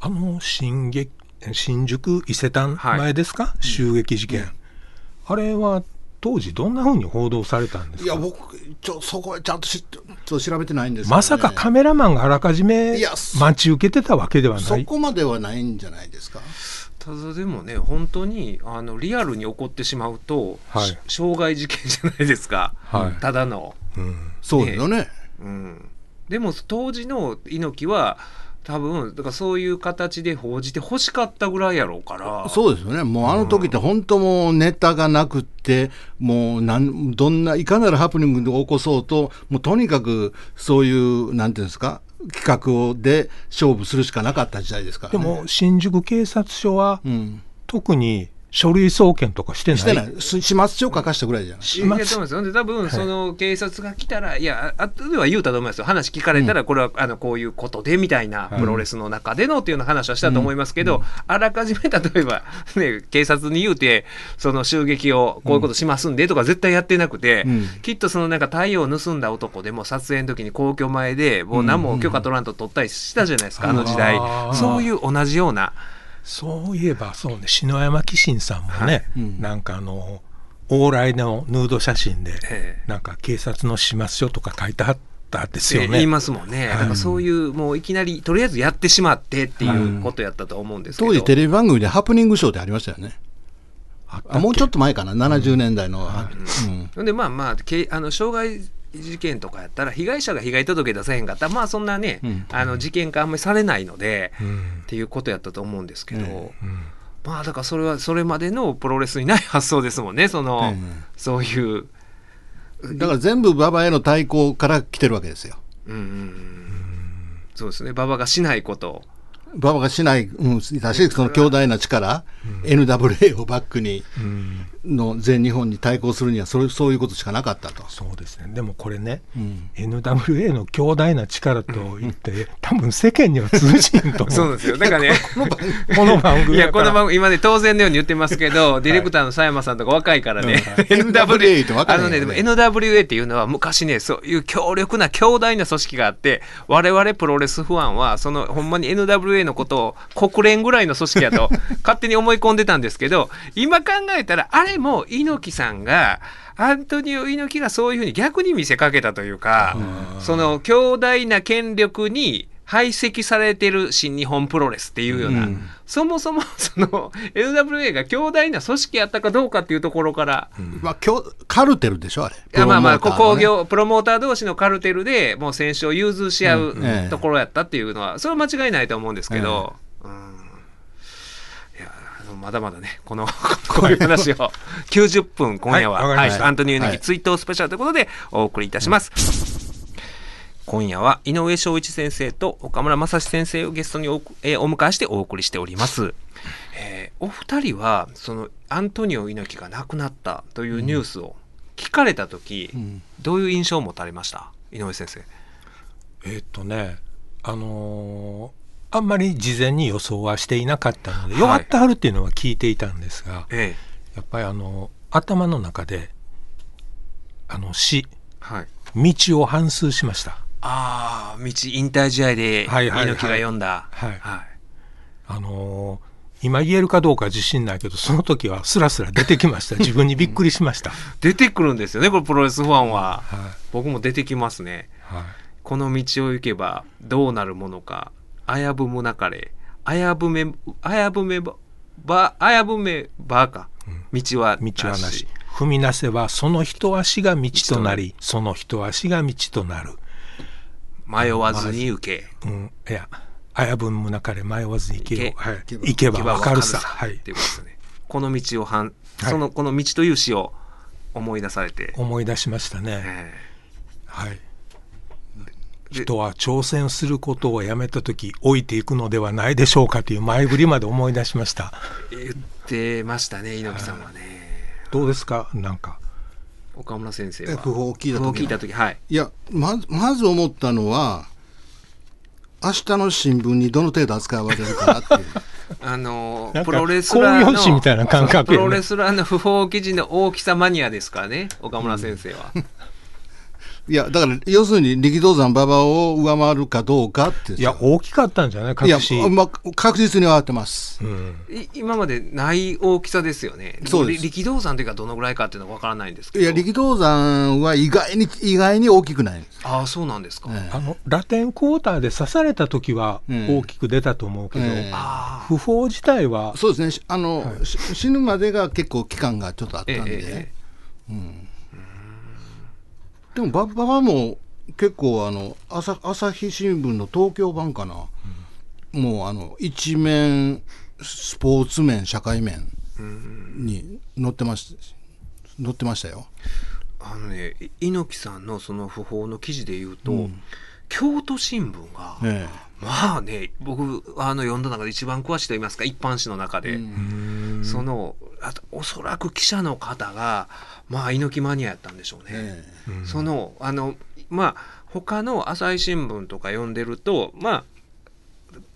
[SPEAKER 3] あの新劇新宿伊勢丹前ですか、襲撃事件、あれは当時どんなふうに報道されたんですか？
[SPEAKER 4] いや、僕、ちょそこはちゃんとしちょっと調べてないんですけどね。
[SPEAKER 3] まさかカメラマンがあらかじめ待ち受けてたわけではない？
[SPEAKER 4] そこまではないんじゃないですか？
[SPEAKER 2] ただでもね本当にあのリアルに起こってしまうと、
[SPEAKER 3] はい。
[SPEAKER 2] し傷害事件じゃないですか、
[SPEAKER 3] はい。
[SPEAKER 2] ただの。
[SPEAKER 3] うん。
[SPEAKER 4] そうですよね。
[SPEAKER 2] うん、でも当時の猪木は多分だからそういう形で報じて欲しかったぐらいやろうから。
[SPEAKER 4] そうですよね、もうあの時って本当もうネタがなくって、もうなんどんないかなるハプニングを起こそうと、もうとにかくそういう、なんていうんですか、企画をで勝負するしかなかった時代ですから、ね。
[SPEAKER 3] でも新宿警察署は
[SPEAKER 4] うん、
[SPEAKER 3] 特に書類送検とかしてない？
[SPEAKER 4] してない、し始末書書かしたぐらいじゃない。
[SPEAKER 2] いやいやそうなんですよで多分その警察が来たら、い、や後では言うたと思いますよ。話聞かれたらこれはあのこういうことでみたいなプロレスの中でのっていうような話はしたと思いますけど、あらかじめ例えば、ね、警察に言うてその襲撃をこういうことしますんでとか絶対やってなくて、
[SPEAKER 4] うん。
[SPEAKER 2] きっとそのなんか太陽を盗んだ男でも撮影の時に皇居前でもう何も許可取らんと撮ったりしたじゃないですか、あの時代。そういう同じような。
[SPEAKER 3] そういえばそうね篠山紀信さんもね、
[SPEAKER 4] うん。
[SPEAKER 3] なんかあの往来のヌード写真で、
[SPEAKER 2] ええ。
[SPEAKER 3] なんか警察の始末書とか書いてはったですよね。
[SPEAKER 2] えー言いますもんね、
[SPEAKER 3] はい。
[SPEAKER 2] だからそういうもういきなりとりあえずやってしまってっていうことやったと思うんですけど、
[SPEAKER 4] 当時テレビ番組でハプニングショーってありましたよね。
[SPEAKER 3] あったっけ？
[SPEAKER 4] あもうちょっと前かな、70年代の。うん。
[SPEAKER 2] ほん。でまあまあけあの傷害事件とかやったら被害者が被害届出せへんかったらまあそんなね、
[SPEAKER 4] うん。
[SPEAKER 2] あの事件化あんまりされないので、
[SPEAKER 3] うん。
[SPEAKER 2] っていうことやったと思うんですけど、
[SPEAKER 4] え
[SPEAKER 3] うん。
[SPEAKER 2] まあだからそれはそれまでのプロレスにない発想ですもんねその、
[SPEAKER 4] ええ
[SPEAKER 2] そういう。
[SPEAKER 4] だから全部馬場への対抗から来てるわけですよ。
[SPEAKER 2] うんうんうん。そうですね。馬場がしないこと。
[SPEAKER 4] 馬場がしない、うん、だし、その強大な力、NWA をバックに、
[SPEAKER 3] うん
[SPEAKER 4] の全日本に対抗するにはそれ、そういうことしかなかったと。
[SPEAKER 3] そうですね。でもこれね、
[SPEAKER 4] うん、
[SPEAKER 3] NWA の強大な力と言って、多分世間には通じんと思う。[laughs]
[SPEAKER 2] そうですよ。だからね [laughs]
[SPEAKER 3] この番組
[SPEAKER 2] いやこの番
[SPEAKER 3] 組
[SPEAKER 2] 組今ね当然のように言ってますけど、[laughs] ディレクターの佐山さんとか若いからね、
[SPEAKER 4] うん。NWA って分か
[SPEAKER 2] あ
[SPEAKER 4] らないよね。
[SPEAKER 2] のねでも NWA っていうのは昔ねそういう強力な強大な組織があって我々プロレスファンはそのほんまに NWA のことを国連ぐらいの組織やと勝手に思い込んでたんですけど今考えたらあれも猪木さんがアントニオ猪木がそういうふうに逆に見せかけたというかその強大な権力に排斥されてる新日本プロレスっていうような、
[SPEAKER 4] うん。
[SPEAKER 2] そもそもその NWA が強大な組織やったかどうかっていうところから、
[SPEAKER 4] まあ、今日カルテルでしょ、あれ。
[SPEAKER 2] いやまあまあ、工業、プロモーター同士のカルテルでもう選手を融通し合う
[SPEAKER 4] うん。ええ。
[SPEAKER 2] ところやったっていうのは、それは間違いないと思うんですけど、うん。いや、あのまだまだね、この、[laughs] こういう話を90分今夜は、
[SPEAKER 3] はい
[SPEAKER 2] アントニオ猪
[SPEAKER 4] はい
[SPEAKER 2] 木追悼スペシャルということでお送りいたします。今夜は井上翔一先生と岡村正史先生をゲストにお,、えーお迎えしてお送りしております。えーお二人はそのアントニオ猪木が亡くなったというニュースを聞かれた時、
[SPEAKER 4] うん
[SPEAKER 2] どういう印象を持たれました？井上先生。
[SPEAKER 3] えーっとねあのーあんまり事前に予想はしていなかったので、
[SPEAKER 2] はい。
[SPEAKER 3] 弱ってはるっていうのは聞いていたんですが
[SPEAKER 2] ええ。
[SPEAKER 3] やっぱりあの頭の中であの死。
[SPEAKER 2] はい。
[SPEAKER 3] 道を反数しました。
[SPEAKER 2] ああ、道引退試合で
[SPEAKER 3] はいはいはい。
[SPEAKER 2] 猪木が読んだ。
[SPEAKER 3] はい。
[SPEAKER 2] はい。
[SPEAKER 3] あのー今言えるかどうか自信ないけどその時はスラスラ出てきました。[laughs] 自分にびっくりしました、
[SPEAKER 2] 出てくるんですよね、これプロレスファンは。
[SPEAKER 3] はい。
[SPEAKER 2] 僕も出てきますね。
[SPEAKER 3] はい。
[SPEAKER 2] この道を行けばどうなるものか危ぶむなかれ。危ぶめ危ぶめばば危ぶめばか、道は
[SPEAKER 3] 道はなし。踏みなせばその一足が道となりその一足が道となる、
[SPEAKER 2] 迷わずに行け。
[SPEAKER 3] うん、いや危ぶむなかれ迷わずに行けよ。
[SPEAKER 2] 行け。
[SPEAKER 3] はい、
[SPEAKER 4] 行けば
[SPEAKER 3] 分かるさ。
[SPEAKER 2] 分
[SPEAKER 3] はい。
[SPEAKER 2] ってすよね。この道をはん
[SPEAKER 3] はい。
[SPEAKER 2] そのこの道という詩を思い出されて、
[SPEAKER 3] 思い出しましたね、
[SPEAKER 2] え
[SPEAKER 3] はい。
[SPEAKER 2] で
[SPEAKER 3] 人は挑戦することをやめた時置いていくのではないでしょうかという前振りまで思い出しました。
[SPEAKER 2] え言ってましたね猪木さんはね、
[SPEAKER 3] どうですか？なんか。
[SPEAKER 2] 岡村先生は。
[SPEAKER 4] え訃報を聞いた時
[SPEAKER 2] 聞いた時はい。
[SPEAKER 4] いやまずまず思ったのは明日の新聞にどの程度扱われるかなっていう。[laughs]
[SPEAKER 2] あのプロレスラー
[SPEAKER 3] 公用紙みたいな感覚ね。
[SPEAKER 2] ロレスラーの不法記事の大きさマニアですからね岡村先生は、[laughs]
[SPEAKER 4] いやだから要するに力道山馬場を上回るかどうかって
[SPEAKER 3] いや大きかったんじゃない？
[SPEAKER 4] いやま確実に上がってます。
[SPEAKER 3] うん、
[SPEAKER 2] い今までない大きさですよね。
[SPEAKER 4] そうです。
[SPEAKER 2] り力道山というかどのぐらいかっていうのは分からないんですけど。
[SPEAKER 4] いや力道山は意外に意外に大きくない。んです、
[SPEAKER 2] ああそうなんですか、
[SPEAKER 4] ええ。
[SPEAKER 3] あのラテンクォーターで刺された時は
[SPEAKER 4] うん。
[SPEAKER 3] 大きく出たと思うけど、
[SPEAKER 4] ええ。
[SPEAKER 2] ああ
[SPEAKER 3] 不法自体は
[SPEAKER 4] そうですね。しあの、し死ぬまでが結構期間がちょっとあったんで、
[SPEAKER 2] えええ
[SPEAKER 4] でも馬場も結構あの朝朝日新聞の東京版かな、もうあの一面スポーツ面社会面に載ってまし載ってましたよ。
[SPEAKER 2] あのねい猪木さんのその訃報の記事で言うと、京都新聞が、
[SPEAKER 4] え
[SPEAKER 2] まあね僕あの読んだ中で一番詳しいと言いますか一般紙の中で、そのあとおそらく記者の方がまあ猪木マニアやったんでしょうね。
[SPEAKER 4] ええ。
[SPEAKER 2] そのあのまあ他の朝日新聞とか読んでるとまあ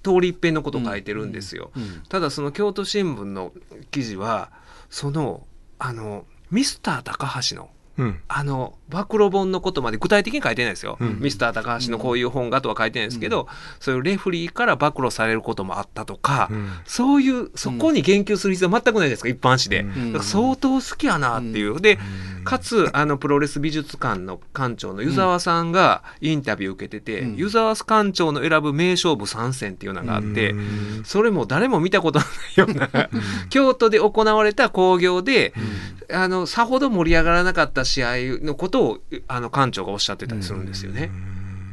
[SPEAKER 2] 通り一遍のこと書いてるんですよ。
[SPEAKER 4] うん。
[SPEAKER 2] ただその京都新聞の記事はそのあのミスター高橋の
[SPEAKER 3] うん。
[SPEAKER 2] あの暴露本のことまで具体的に書いてないですよ、
[SPEAKER 3] うん。
[SPEAKER 2] ミスター高橋のこういう本がとは書いてないですけど、そういうレフリーから暴露されることもあったとか、
[SPEAKER 3] うん。
[SPEAKER 2] そういうそこに言及する必要全くないじゃないですか一般紙で、相当好きやなっていう、でかつあのプロレス美術館の館長の湯沢さんがインタビュー受けてて、
[SPEAKER 4] うん。
[SPEAKER 2] 湯沢館長の選ぶ名勝負3選っていうのがあって、
[SPEAKER 3] うん。
[SPEAKER 2] それも誰も見たことのないような、京都で行われた興行で、あのさほど盛り上がらなかった試合のことをあの館長がおっしゃってたりするんですよね。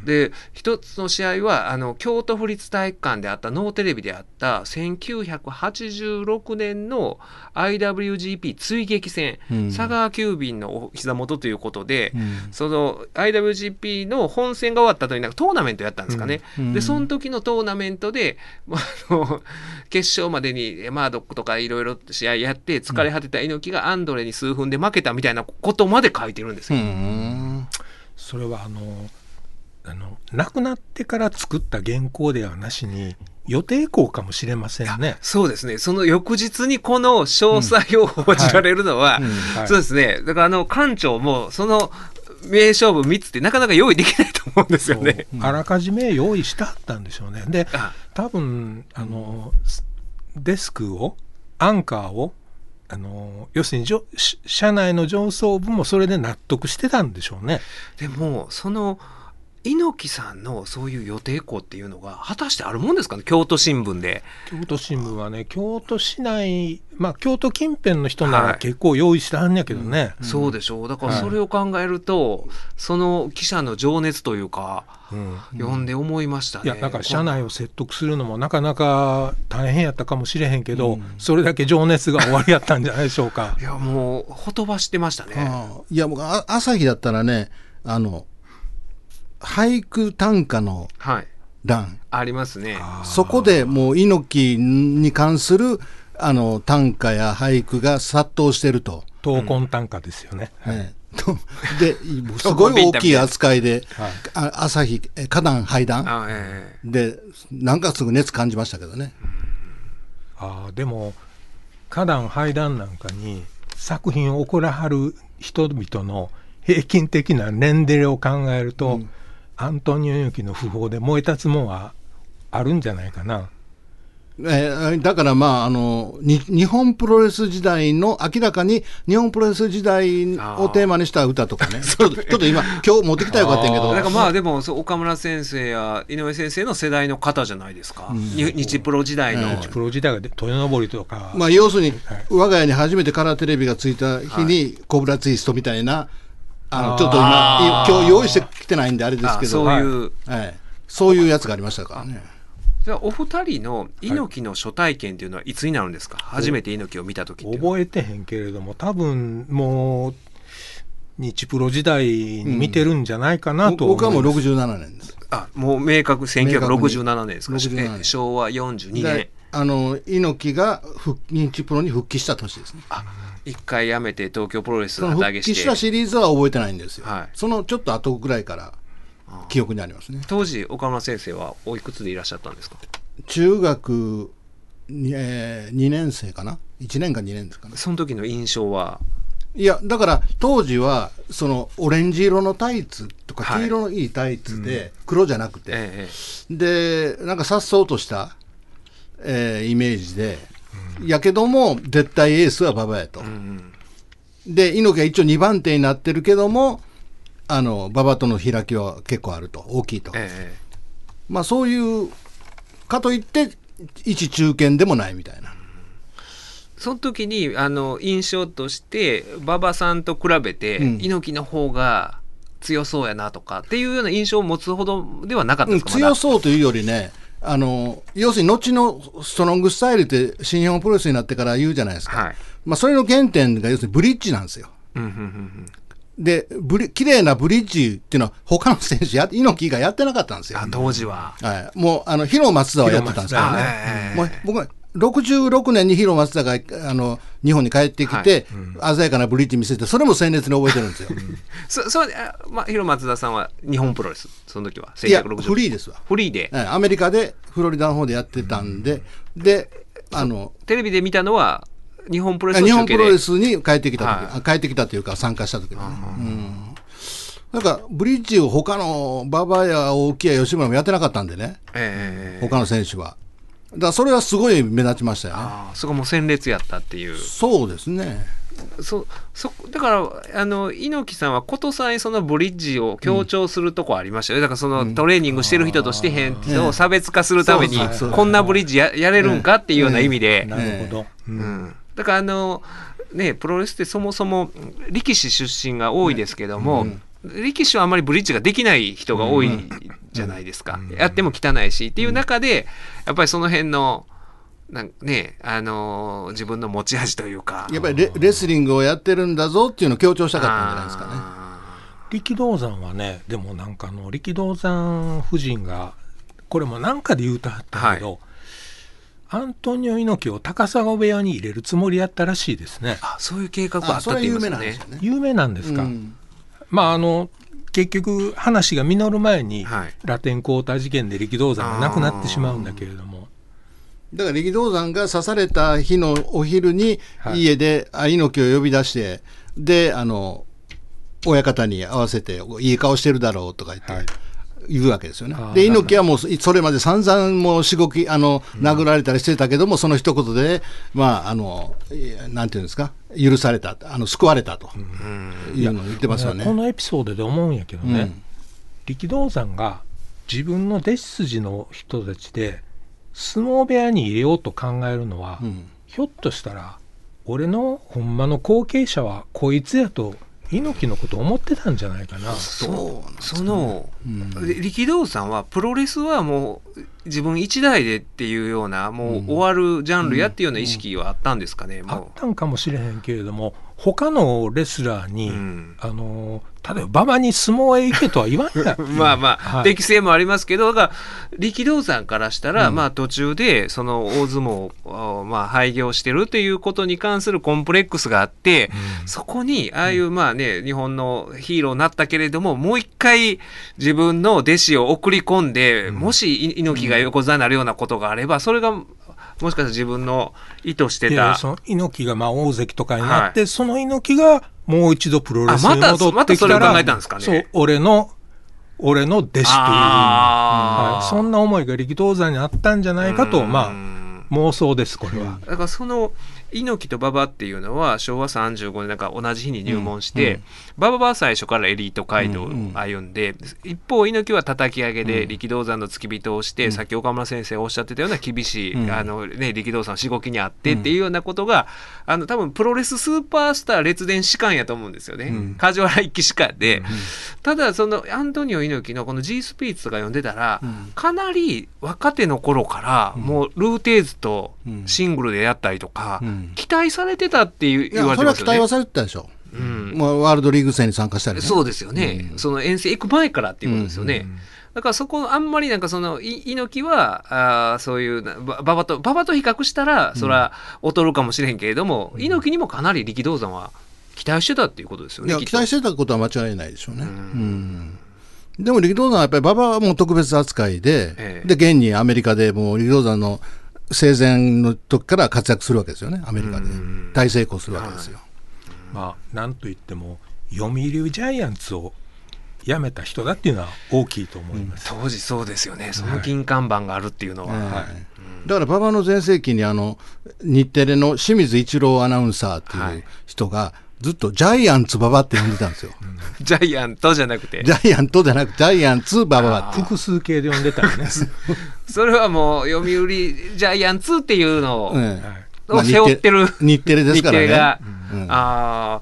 [SPEAKER 2] で一つの試合はあの京都府立体育館であったノーテレビであった1986年の IWGP 追撃戦、
[SPEAKER 4] うん。
[SPEAKER 2] 佐川急便のお膝元ということで、
[SPEAKER 4] うん。
[SPEAKER 2] その IWGP の本戦が終わった後になんかトーナメントやったんですかね、
[SPEAKER 4] うん。
[SPEAKER 2] でその時のトーナメントで、まあ、あの決勝までにマードックとかいろいろ試合やって疲れ果てた猪木がアンドレに数分で負けたみたいなことまで書いてるんです
[SPEAKER 4] う
[SPEAKER 2] よ。
[SPEAKER 4] ん。
[SPEAKER 3] それはあのあの亡くなってから作った原稿ではなしに予定稿かもしれませんね。
[SPEAKER 2] そうですね。その翌日にこの詳細を報じられるのは、そうですね。だからあの館長もその名勝負3つってなかなか用意できないと思うんですよね。
[SPEAKER 3] あらかじめ用意してあったんでしょうね。で
[SPEAKER 2] あ
[SPEAKER 3] 多分あのデスクをアンカーをあの要するに社内の上層部もそれで納得してたんでしょうね。
[SPEAKER 2] でもその猪木さんのそういう予定校っていうのが果たしてあるもんですかね？京都新聞で。
[SPEAKER 3] 京都新聞はね京都市内まあ京都近辺の人な
[SPEAKER 2] はい
[SPEAKER 3] ら結構用意してはんやけどね。
[SPEAKER 2] そうでしょうだから
[SPEAKER 3] はい
[SPEAKER 2] それを考えると、その記者の情熱というか
[SPEAKER 3] うん
[SPEAKER 2] 読んで思いましたね。
[SPEAKER 3] いやだから社内を説得するのもなかなか大変やったかもしれへんけど、
[SPEAKER 4] うん
[SPEAKER 3] それだけ情熱が終わりやったんじゃないでしょうか
[SPEAKER 2] い。やもうほとばしてましたね。
[SPEAKER 4] いや僕あ朝日だったらねあの俳句短歌の
[SPEAKER 2] はい。
[SPEAKER 4] 欄
[SPEAKER 2] ありますね。
[SPEAKER 4] そこでもう猪木に関するあの短歌や俳句が殺到してると。
[SPEAKER 3] 闘魂短歌ですよね。
[SPEAKER 4] ええ。とで [laughs] すごい大きい扱いで、
[SPEAKER 3] はい
[SPEAKER 4] あ朝日、え花壇、廃壇。
[SPEAKER 2] あええ
[SPEAKER 4] で、なんかすぐ熱感じましたけどね。
[SPEAKER 3] ああでも花壇廃壇なんかに作品を送らはる人々の平均的な年齢を考えると、アントニオ猪木の訃報で燃え立つもんはあるんじゃないかな。
[SPEAKER 4] えーだからまああのに日本プロレス時代の明らかに日本プロレス時代をテーマにした歌とかね。[laughs] ちょっと今今日持ってきたらよかったんやけど。
[SPEAKER 2] だからまあでもそう岡村先生や井上先生の世代の方じゃないですか、に日プロ時代の、
[SPEAKER 3] プロ時代がで豊登とか、
[SPEAKER 4] まあ、要するに、我が家に初めてカラーテレビがついた日に、コブラツイストみたいな、あのちょっと今、今日用意してきてないんであれです
[SPEAKER 2] あ
[SPEAKER 4] けど、
[SPEAKER 2] そういう、
[SPEAKER 4] はい、そういうやつがありましたからね。
[SPEAKER 2] じゃあお二人の猪木の初体験っていうのはいつになるんですか、初めて猪木を見た時
[SPEAKER 3] 覚えてへんけれども多分もう日プロ時代に見てるんじゃないかなと思います、
[SPEAKER 4] 僕はもう67年です。
[SPEAKER 2] あもう明確1967年ですか
[SPEAKER 4] ？67年
[SPEAKER 2] え昭和42年。
[SPEAKER 4] であの猪木が復日プロに復帰した年ですね。
[SPEAKER 2] あ一回辞めて東京プロレス旗揚げして。
[SPEAKER 4] 帰したシリーズは覚えてないんですよ。
[SPEAKER 2] はい。
[SPEAKER 4] そのちょっと後ぐらいから記憶にありますね。
[SPEAKER 2] 当時岡村先生はおいくつでいらっしゃったんですか？
[SPEAKER 4] 中学に、えー、2年生かな ?1 年か2年ですかね。
[SPEAKER 2] その時の印象は？い
[SPEAKER 4] や、だから当時は、そのオレンジ色のタイツとか、
[SPEAKER 2] はい。
[SPEAKER 4] 黄色のいいタイツで、黒じゃなくて、
[SPEAKER 2] ええ。
[SPEAKER 4] で、なんかさっそうとした、えーイメージで、やけども、絶対エースは馬場やと。で、猪木は一応2番手になってるけども、あの、馬場との開きは結構あると、大きいと。
[SPEAKER 2] ええ
[SPEAKER 4] まあそういう、かといって、一中堅でもないみたいな。
[SPEAKER 2] その時にあの印象として馬場さんと比べて、
[SPEAKER 4] うん。
[SPEAKER 2] 猪木の方が強そうやなとかっていうような印象を持つほどではなかった
[SPEAKER 4] うん
[SPEAKER 2] ですか、
[SPEAKER 4] 強そうというよりね、あの要するに後のストロングスタイルって新日本プロレスになってから言うじゃないですか、
[SPEAKER 2] はい
[SPEAKER 4] まあ、それの原点が要するにブリッジなんですよ。
[SPEAKER 2] うんうんうん
[SPEAKER 4] で、ブリ綺麗なブリッジっていうのは、他の選手や、猪木がやってなかったんですよ。
[SPEAKER 2] あ当時は。
[SPEAKER 4] はい、もう、あの、広松田はやってたんですけどね。
[SPEAKER 2] はい
[SPEAKER 4] もう僕は66年に広松田があの日本に帰ってきて、鮮やかなブリッジ見せて、それも鮮烈に覚えてるんですよ。[laughs]
[SPEAKER 2] そそうあまあ広松田さんは日本プロレスその時は。い
[SPEAKER 4] や、
[SPEAKER 2] 1960
[SPEAKER 4] フリーですわ。
[SPEAKER 2] フリーで。
[SPEAKER 4] はいアメリカで、フロリダの方でやってたんで、で、あの、
[SPEAKER 2] テレビで見たのは日本プロレスの
[SPEAKER 4] 日本プロレスに帰ってきた時、
[SPEAKER 2] はい。
[SPEAKER 4] あ帰ってきたというか参加した時のね、うん。なんかブリッジを他の馬場や大木や吉村もやってなかったんでね、
[SPEAKER 2] ええ。
[SPEAKER 4] 他の選手は。だからそれはすごい目立ちましたよ。ね。
[SPEAKER 2] ああそこも鮮烈やったっていう。
[SPEAKER 4] そうですね。
[SPEAKER 2] そそだからあの猪木さんはことさえそのブリッジを強調するとこありましたよ、だからそのトレーニングしてる人としてへん人を差別化するためにこんなブリッジややれるんかっていうような意味で、
[SPEAKER 3] なるほど。う
[SPEAKER 2] うん。ん、だからあのねプロレスってそもそも力士出身が多いですけども、力士はあまりブリッジができない人が多いじゃないですか、やっても汚いしっていう中でやっぱりその辺のなんねあの自分の持ち味というか。
[SPEAKER 4] やっぱりレレスリングをやってるんだぞっていうのを強調したかったんじゃないですかね。
[SPEAKER 2] あ
[SPEAKER 3] 力道山はねでもなんかあの力道山夫人がこれもなんかで言うたはったけど、アントニオ猪木を高砂部屋に入れるつもりやったらしいですね。
[SPEAKER 2] あそういう計画があ
[SPEAKER 4] あ
[SPEAKER 2] ったってすよね。
[SPEAKER 4] 名なんですよね。
[SPEAKER 3] 有名なんですか、
[SPEAKER 4] うん
[SPEAKER 3] まああの結局話が実る前に、
[SPEAKER 2] はい。
[SPEAKER 3] ラテンコーター事件で力道山が亡くなってしまうんだけれども。
[SPEAKER 4] だから力道山が刺された日のお昼に
[SPEAKER 3] はい。
[SPEAKER 4] 家であ猪木を呼び出して、であの親方に合わせていい顔してるだろうとか言って、
[SPEAKER 3] はい
[SPEAKER 4] 言うわけですよね。で猪木はもうそれまで散々もうしごきあの殴られたりしてたけども、その一言でまああのなんていうんですか？許されたあの救われたというのを言ってますよね。
[SPEAKER 3] このエピソードで思うんやけどね、
[SPEAKER 4] うん。
[SPEAKER 3] 力道山が自分の弟子筋の人たちで相撲部屋に入れようと考えるのは、
[SPEAKER 4] うん。
[SPEAKER 3] ひょっとしたら俺のほんまの後継者はこいつやと猪木のこと思ってたんじゃないかな。
[SPEAKER 2] そうその、
[SPEAKER 4] うん。
[SPEAKER 2] で力道さんはプロレスはもう自分一代でっていうようなもう終わるジャンルやっていうような意識はあったんですかね、
[SPEAKER 3] あっ
[SPEAKER 2] も
[SPEAKER 3] たんかもしれへんけれども他のレスラー
[SPEAKER 2] う、
[SPEAKER 3] に、
[SPEAKER 2] うん。
[SPEAKER 3] あの例えば馬場に相撲へ行けとは言わんや [laughs]
[SPEAKER 2] まあまあ、
[SPEAKER 3] はい。
[SPEAKER 2] 適性もありますけどだから力道山からしたら、
[SPEAKER 3] うん。
[SPEAKER 2] まあ途中でその大相撲をまあ廃業してるっていうことに関するコンプレックスがあって、そこにああいうまあね日本のヒーローになったけれどももう一回自分の弟子を送り込んで、もしい猪木が横綱になるようなことがあればそれがもしかしたら自分の意図してた。
[SPEAKER 3] いやその猪木がまあ大関とかになって、その猪木がもう一度プロレスに戻ってきたら、
[SPEAKER 2] またそれを考えたんですかね。
[SPEAKER 3] そう俺の俺の弟子という、はい、そんな思いが力道山にあったんじゃないかと、まあ妄想ですこれは。
[SPEAKER 2] だからその猪木と馬場っていうのは昭和35年なんか同じ日に入門して、馬場は最初からエリート街道を歩んで、一方猪木は叩き上げで力道山の付き人をして、さっき岡村先生おっしゃってたような厳しい、
[SPEAKER 4] うん。
[SPEAKER 2] あのね、力道山のしごきにあってっていうようなことが、あの多分プロレススーパースター列伝士官やと思うんですよね、
[SPEAKER 4] うん。
[SPEAKER 2] 梶原一騎士官で、ただそのアントニオ猪木のこの G スピーツとか読んでたら、
[SPEAKER 4] うん。
[SPEAKER 2] かなり若手の頃からもうルーテーズとシングルでやったりとか、
[SPEAKER 4] うん
[SPEAKER 2] 期待されてたっていう
[SPEAKER 4] い
[SPEAKER 2] 言わ
[SPEAKER 4] れは期
[SPEAKER 2] れてますよね。
[SPEAKER 4] 待はされてたでしょ。
[SPEAKER 2] うん
[SPEAKER 4] まあ、ワールドリーグ戦に参加したりね。
[SPEAKER 2] そうですよね、その遠征行く前からっていうことですよね。だからそこあんまりなんかそのい猪木はあーそういう馬場と馬場と比較したらそれは劣るかもしれへんけれども、猪木にもかなり力道山は期待してたっていうことですよね。
[SPEAKER 4] 期待してたことは間違いないでしょうね。うんでも力道山はやっぱり馬場はもう特別扱いで、
[SPEAKER 2] ええ
[SPEAKER 4] で現にアメリカでもう力道山の生前の時から活躍するわけですよね、アメリカで。大成功するわけですよ。
[SPEAKER 3] まあなんといっても読売ジャイアンツを辞めた人だっていうのは大きいと思います。
[SPEAKER 2] 当時そうですよねその金看板があるっていうのは。
[SPEAKER 4] はいだから馬場の全盛期にあの日テレの清水一郎アナウンサーって
[SPEAKER 2] はいいう
[SPEAKER 4] 人がずっとジャイアンツ馬場って呼んでたんですよ。
[SPEAKER 2] ジャイアントじゃなくて
[SPEAKER 4] ジャイアントじゃなくてジャイアンツ馬場って。
[SPEAKER 3] 複数形で読んでたりね。[laughs]
[SPEAKER 2] それはもう読売ジャイアンツっていうのを,、背負ってる。
[SPEAKER 4] 日テレですからね。
[SPEAKER 2] 日テレが、
[SPEAKER 4] うん。
[SPEAKER 2] ああ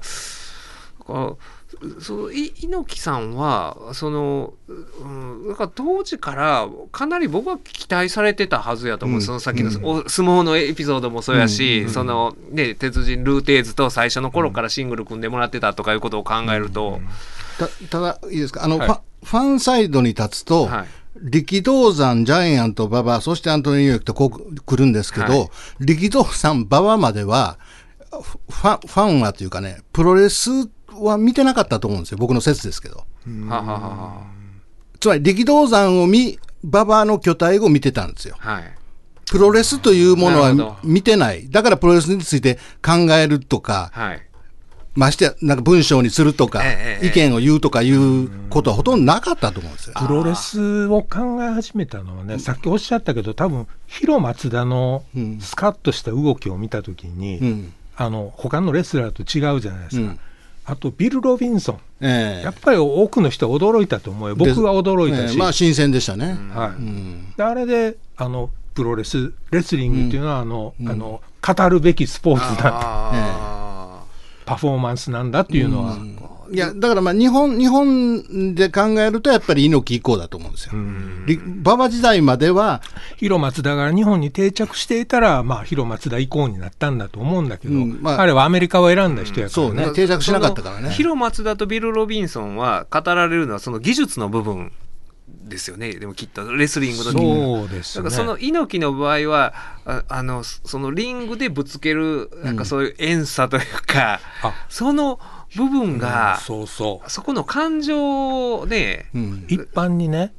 [SPEAKER 2] そのい猪木さんはその、うん、だから当時からかなり僕は期待されてたはずやと思う、
[SPEAKER 4] うん。
[SPEAKER 2] そのさっきの、
[SPEAKER 4] うん。
[SPEAKER 2] お相撲のエピソードもそうやし、
[SPEAKER 4] うん。
[SPEAKER 2] そのね鉄人ルーテーズと最初の頃からシングル組んでもらってたとかいうことを考えると、
[SPEAKER 4] たただいいですか？あの、
[SPEAKER 3] はい。
[SPEAKER 4] ファファンサイドに立つと、
[SPEAKER 2] はい
[SPEAKER 4] 力道山、ジャイアント、馬場、そしてアントニオ猪木とこう来るんですけど、
[SPEAKER 2] はい
[SPEAKER 4] 力道山、馬場までは、ファン、ファンはというかね、プロレスは見てなかったと思うんですよ。僕の説ですけど。つまり力道山を見、馬場の巨体を見てたんですよ。
[SPEAKER 2] はい
[SPEAKER 4] プロレスというものは見てない。だからプロレスについて考えるとか、
[SPEAKER 2] はい
[SPEAKER 4] ましてや、なんか文章にするとか、意見を言うとかいうことはほとんどなかったと思うんですよ。
[SPEAKER 3] プロレスを考え始めたのはね、さっきおっしゃったけど、多分広松田の
[SPEAKER 4] うん。
[SPEAKER 3] スカッとした動きを見たときに、
[SPEAKER 4] うん。
[SPEAKER 3] あの他のレスラーと違うじゃないですか、
[SPEAKER 4] うん。
[SPEAKER 3] あとビル・ロビンソン、
[SPEAKER 4] ええ。
[SPEAKER 3] やっぱり多くの人は驚いたと思うよ、僕は驚いたし、
[SPEAKER 4] ええまあ新鮮でしたね。
[SPEAKER 3] はい。
[SPEAKER 4] うん。
[SPEAKER 3] であれであのプロレス、レスリングっていうのは、あのあの語るべきスポーツだ、
[SPEAKER 2] あ
[SPEAKER 3] パフォーマンスなんだっていうのは、
[SPEAKER 4] いや、だからまあ日本、日本で考えるとやっぱり猪木以降だと思うんですよ。り馬場時代までは、
[SPEAKER 3] 広松田が日本に定着していたら、まあ、広松田以降になったんだと思うんだけど、
[SPEAKER 4] うんまあ
[SPEAKER 3] 彼はアメリカを選んだ人やからね。
[SPEAKER 4] そうね、定着しなかったからね。
[SPEAKER 2] 広松田とビル・ロビンソンは語られるのはその技術の部分ですよね。でもきっとレスリングの
[SPEAKER 3] そうですね。
[SPEAKER 2] だからその猪木の場合はああのそのリングでぶつけるなんかそういう遠さというか、
[SPEAKER 3] あ。
[SPEAKER 2] その部分が、
[SPEAKER 3] そうそう。
[SPEAKER 2] そこの感情をね、
[SPEAKER 4] うん。
[SPEAKER 3] 一般にね、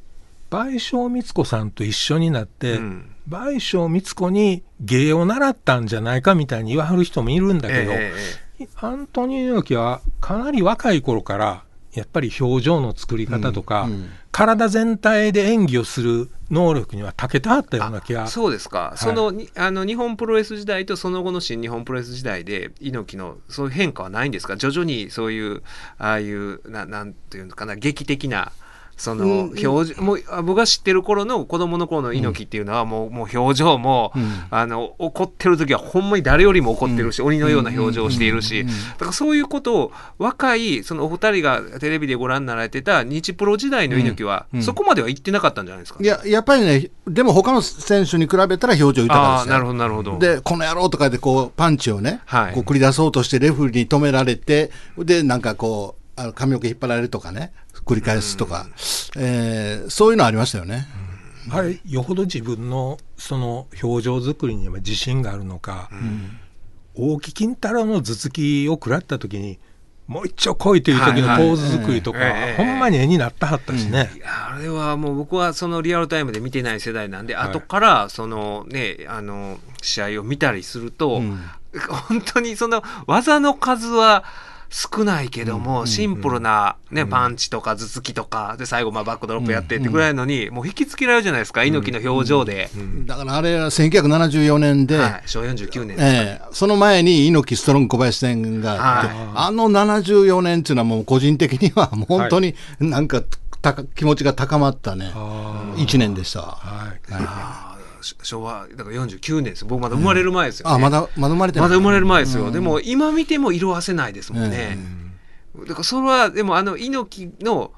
[SPEAKER 3] 倍賞光子さんと一緒になって、
[SPEAKER 2] うん。
[SPEAKER 3] 倍賞光子に芸を習ったんじゃないかみたいに言わはる人もいるんだけど、
[SPEAKER 2] ええ。
[SPEAKER 3] アントニオ猪木はかなり若い頃から、やっぱり表情の作り方とか、
[SPEAKER 4] うんうん。
[SPEAKER 3] 体全体で演技をする能力には長けてはったような気が。
[SPEAKER 2] そうですか、
[SPEAKER 3] い。
[SPEAKER 2] そのにあの日本プロレス時代とその後の新日本プロレス時代で猪木のそういう変化はないんですか？徐々にそういうああいうななんていうのかな劇的なその
[SPEAKER 4] うん
[SPEAKER 2] 表情、もうあ僕が知ってる頃の子供の頃の猪木っていうのはもう,、もう表情も、
[SPEAKER 4] うん。
[SPEAKER 2] あの怒ってる時はほんまに誰よりも怒ってるし、鬼のような表情をしているし、
[SPEAKER 4] うんうんうん
[SPEAKER 2] だからそういうことを若いそのお二人がテレビでご覧になられてた日プロ時代の猪木は、
[SPEAKER 4] うんうん。
[SPEAKER 2] そこまでは言ってなかったんじゃないですか、
[SPEAKER 4] いや、やっぱりね、でも他の選手に比べたら表情豊かです
[SPEAKER 2] なるほどなるほど。
[SPEAKER 4] で、この野郎とかでこう、パンチをね、
[SPEAKER 2] はい。
[SPEAKER 4] こう繰り出そうとしてレフェリーに止められて、で、なんかこう、あの髪の毛引っ張られるとかね、繰り返すとか、えーそういうのありましたよね。
[SPEAKER 3] あれよほど自分のその表情作りには自信があるのか、大木金太郎の頭突きを食らった時にもう一丁来いという時のポーズ作りとか、
[SPEAKER 2] ええ
[SPEAKER 3] ほんまに絵になったはったしね、
[SPEAKER 2] いやあれはもう僕はそのリアルタイムで見てない世代なんで、
[SPEAKER 3] はい。
[SPEAKER 2] 後からそのねあの試合を見たりすると、
[SPEAKER 4] うん。
[SPEAKER 2] 本当にその技の数は少ないけども、シンプルな、ねパンチとか頭突きとかで最後まあバックドロップやってってぐらいのに、もう引きつけられるじゃないですか猪木の表情で、
[SPEAKER 4] だからあれは1974年で、
[SPEAKER 2] はい、昭和49年です
[SPEAKER 4] ええその前に猪木ストロング小林戦があって、
[SPEAKER 2] はい。
[SPEAKER 4] あの74年っていうのはもう個人的にはもう本当になんかたか気持ちが高まったね、
[SPEAKER 3] あ
[SPEAKER 4] 1年でした。
[SPEAKER 3] はい
[SPEAKER 2] 昭和だから49年です僕まだ生まれる前ですよ、ね。
[SPEAKER 4] あ、まだ、まだ生まれて。
[SPEAKER 2] まだ生まれる前ですよ、でも今見ても色あせないですもんね、だからそれはでもあの猪木の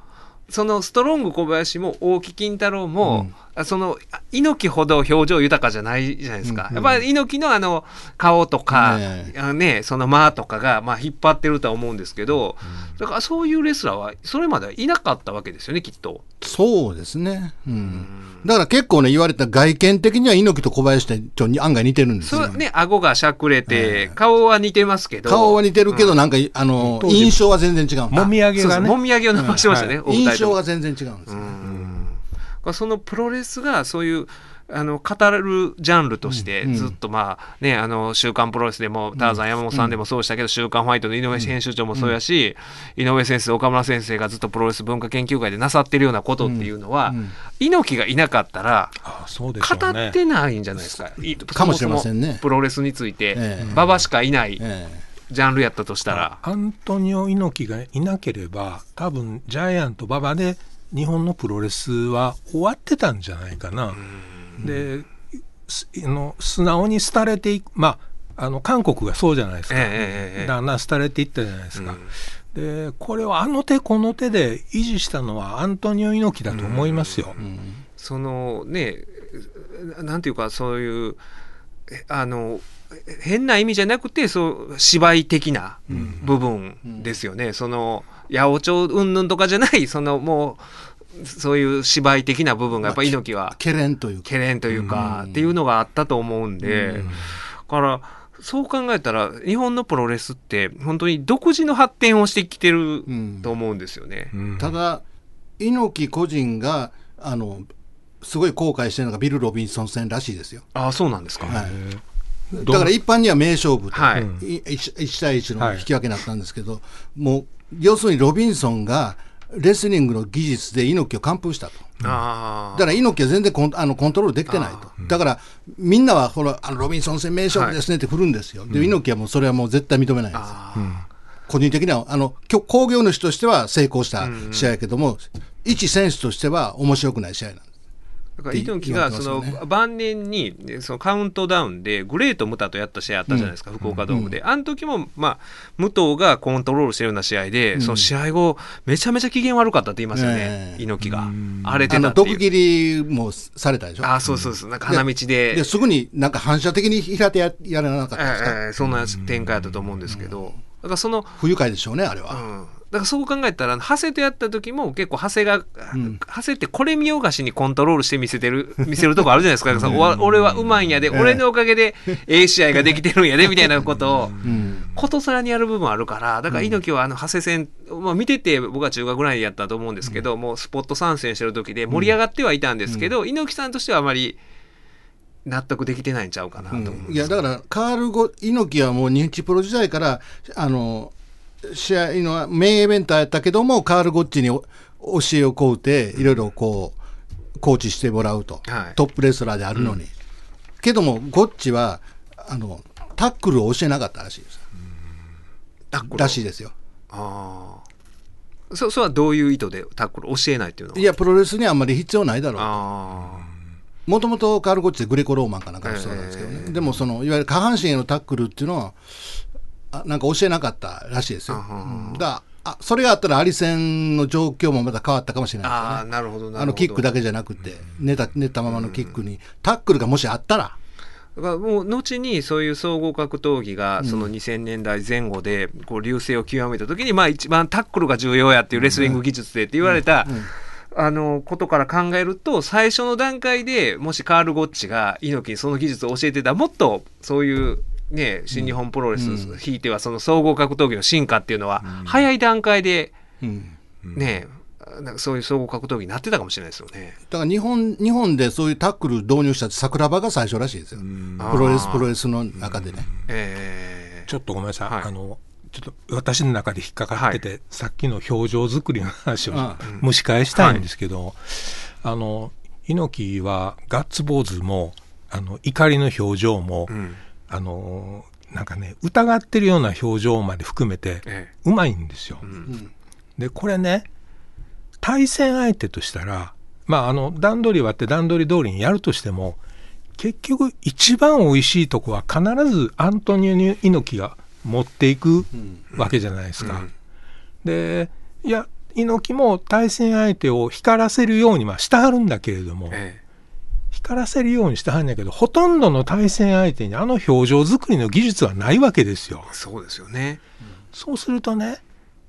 [SPEAKER 2] そのストロング小林も大木金太郎も、あそのあ猪木ほど表情豊かじゃないじゃないですか、
[SPEAKER 4] うん
[SPEAKER 2] やっぱり猪木のあの顔とか、
[SPEAKER 4] ね
[SPEAKER 2] あのね、その間とかが、まあ、引っ張ってるとは思うんですけど、だからそういうレスラーはそれまではいなかったわけですよねきっと。
[SPEAKER 4] そうですね。うん。だから結構ね、言われた外見的には猪木と小林ってちょっと案外似てるんですよ。
[SPEAKER 2] そうね顎がしゃくれて、顔は似てますけど。
[SPEAKER 4] 顔は似てるけど、なんか、あの、印象は全然違う
[SPEAKER 3] もみあげがね。
[SPEAKER 2] もみあげを伸ばしてましたね、
[SPEAKER 3] うん
[SPEAKER 2] お二人とも。
[SPEAKER 4] 印象が全然違うんですよ。
[SPEAKER 2] そのプロレスがそういうあの語るジャンルとして
[SPEAKER 4] うん
[SPEAKER 2] ずっとまあね、あの週刊プロレスでもターザン山本さんでもそうでしたけど、週刊ファイトの井上編集長もそうやし、井上先生岡村先生がずっとプロレス文化研究会でなさってるようなことっていうのは、
[SPEAKER 4] うんうん。
[SPEAKER 2] 猪木がいなかったら
[SPEAKER 3] あそうでしょ
[SPEAKER 2] 語ってないんじゃないですか。い
[SPEAKER 4] かもしれませんね。
[SPEAKER 2] プロレスについて
[SPEAKER 4] ええ。
[SPEAKER 2] 馬場しかいない
[SPEAKER 4] え
[SPEAKER 2] ジャンルやったとしたら。
[SPEAKER 3] アントニオ猪木がいなければ多分ジャイアント馬場で日本のプロレスは終わってたんじゃないかな。ですあの素直に廃れていくまああの韓国がそうじゃないですか、
[SPEAKER 2] ええええええ。
[SPEAKER 3] だんだん廃れていったじゃないですか、でこれをあの手この手で維持したのはアントニオ猪木だと思いますよ。
[SPEAKER 2] そのねなんていうかそういうえあの変な意味じゃなくてそう芝居的な部分ですよね、その八百長云々とかじゃない [laughs] そのもうそういう芝居的な部分がやっぱり猪木は
[SPEAKER 4] けれんというか。
[SPEAKER 2] 懸念というか、っていうのがあったと思うんで、だからそう考えたら日本のプロレスって本当に独自の発展をしてきてると思うんですよね。
[SPEAKER 3] うん。
[SPEAKER 4] ただ猪木個人があのすごい後悔してるのがビル・ロビンソン戦らしいですよ。
[SPEAKER 2] ああそうなんですか。
[SPEAKER 4] はい。
[SPEAKER 3] ど
[SPEAKER 4] だから一般には名勝負と、
[SPEAKER 2] はい。
[SPEAKER 3] うん
[SPEAKER 4] い 1, 対1の引き分けになったんですけど、もう要するにロビンソンがレスリングの技術で猪木を完封したと。
[SPEAKER 2] あ
[SPEAKER 4] だから猪木は全然コンあのコントロールできてないと、だからみんなはほらあのロビンソン戦名勝負ですねって振るんですよ、で猪木はもうそれはもう絶対認めないんです。個人的にはあの興行主としては成功した試合やけども、一選手としては面白くない試合なんで。す。
[SPEAKER 2] だから猪木がその晩年にねそのカウントダウンでグレート・ムタとやった試合あったじゃないですか、福岡ドームで、あの時も、まあ、武藤がコントロールしてるような試合で、その試合後めちゃめちゃ機嫌悪かったって言いますよね、
[SPEAKER 4] ええ。
[SPEAKER 2] 猪木が。荒れてたっていう。
[SPEAKER 4] 毒斬りもされたでしょ？
[SPEAKER 2] あそうそうそう。なんか花道で。
[SPEAKER 4] ですぐになんか反射的に平手ややらなかったんですか、
[SPEAKER 2] ええそんな展開だったと思うんですけど、だからその、
[SPEAKER 4] 不愉快でしょうね、あれは。
[SPEAKER 2] うん、だからそう考えたら長谷とやった時も結構長谷が、長谷ってこれ見よがしにコントロールして見せてる見せるとこあるじゃないですか、[laughs] 俺はうまいんやで、俺のおかげでええ試合ができてるんやでみたいなことを。
[SPEAKER 4] うん。
[SPEAKER 2] ことさらにやる部分あるからだから猪木はあの長谷戦、まあ、見てて僕は中学ぐらいでやったと思うんですけど、もうスポット参戦してる時で盛り上がってはいたんですけど、猪木さんとしてはあまり納得できてないんちゃうかなと思うん
[SPEAKER 4] いやだからカールゴ猪木はもう日プロ時代からあの試合のメインイベンターやったけどもカール・ゴッチにお教えを請うていろいろこうコーチしてもらうと、
[SPEAKER 2] はい。
[SPEAKER 4] トップレスラーであるのに、けどもゴッチはあのタックルを教えなかったらしいです。らしいですよ。
[SPEAKER 2] ああそそれはどういう意図でタックル教えないっていうのはい
[SPEAKER 4] やプロレスにはあんまり必要ないだろう
[SPEAKER 2] あ
[SPEAKER 4] もともとカール・ゴッチってグレコローマンかなんかの人なんですけどね、でもそのいわゆる下半身へのタックルっていうのはあなんか教えなかったらしいですよ、うん。だあそれがあったらアリ戦の状況もまた変わったかもしれ
[SPEAKER 2] あ
[SPEAKER 4] ないですよね。
[SPEAKER 2] ああなるほど
[SPEAKER 4] あのキックだけじゃなくて寝た寝たままのキックにタックルがもしあったら。
[SPEAKER 2] だからもう後にそういう総合格闘技がその2000年代前後でこう流星を極めた時にまあ一番タックルが重要やっていうレスリング技術でって言われたあのことから考えると最初の段階でもしカール・ゴッチが猪木にその技術を教えてたらもっとそういうね新日本プロレスひいてはその総合格闘技の進化っていうのは早い段階で
[SPEAKER 4] うん。
[SPEAKER 2] ねなんかそういう総合格闘技になってたかもしれないですよね。
[SPEAKER 4] だから日本日本でそういうタックル導入したって桜庭が最初らしいですよ。プロレスプロレスの中でね。
[SPEAKER 2] え
[SPEAKER 3] ちょっとごめんなさい、
[SPEAKER 2] はい。
[SPEAKER 3] あのちょっと私の中で引っかかってて、さっきの表情作りの話を蒸し返したいんですけど、あの猪木はガッツポーズもあの怒りの表情も、
[SPEAKER 2] ーうん
[SPEAKER 3] あのなんかね疑ってるような表情まで含めて
[SPEAKER 2] え
[SPEAKER 3] うまいんですよ。でこれね対戦相手としたらまああの段取り割って段取り通りにやるとしても結局一番美味しいとこは必ずアントニオ猪木が持っていくわけじゃないですか。でいや猪木も対戦相手を光らせるようにはしてはるんだけれども、
[SPEAKER 2] え
[SPEAKER 3] 光らせるようにしてはるんだけどほとんどの対戦相手にあの表情作りの技術はないわけですよ。
[SPEAKER 2] えそうですよね。
[SPEAKER 3] そうするとね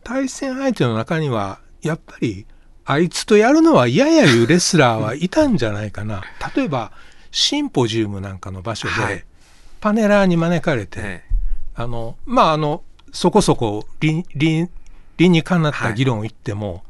[SPEAKER 3] 対戦相手の中にはやっぱりあいつとやるのは嫌やいうレスラーはいたんじゃないかな [laughs] 例えばシンポジウムなんかの場所で、
[SPEAKER 2] はい
[SPEAKER 3] パネラーに招かれて、
[SPEAKER 2] え
[SPEAKER 3] あのまああのそこそこ理理理にかなった議論を言っても、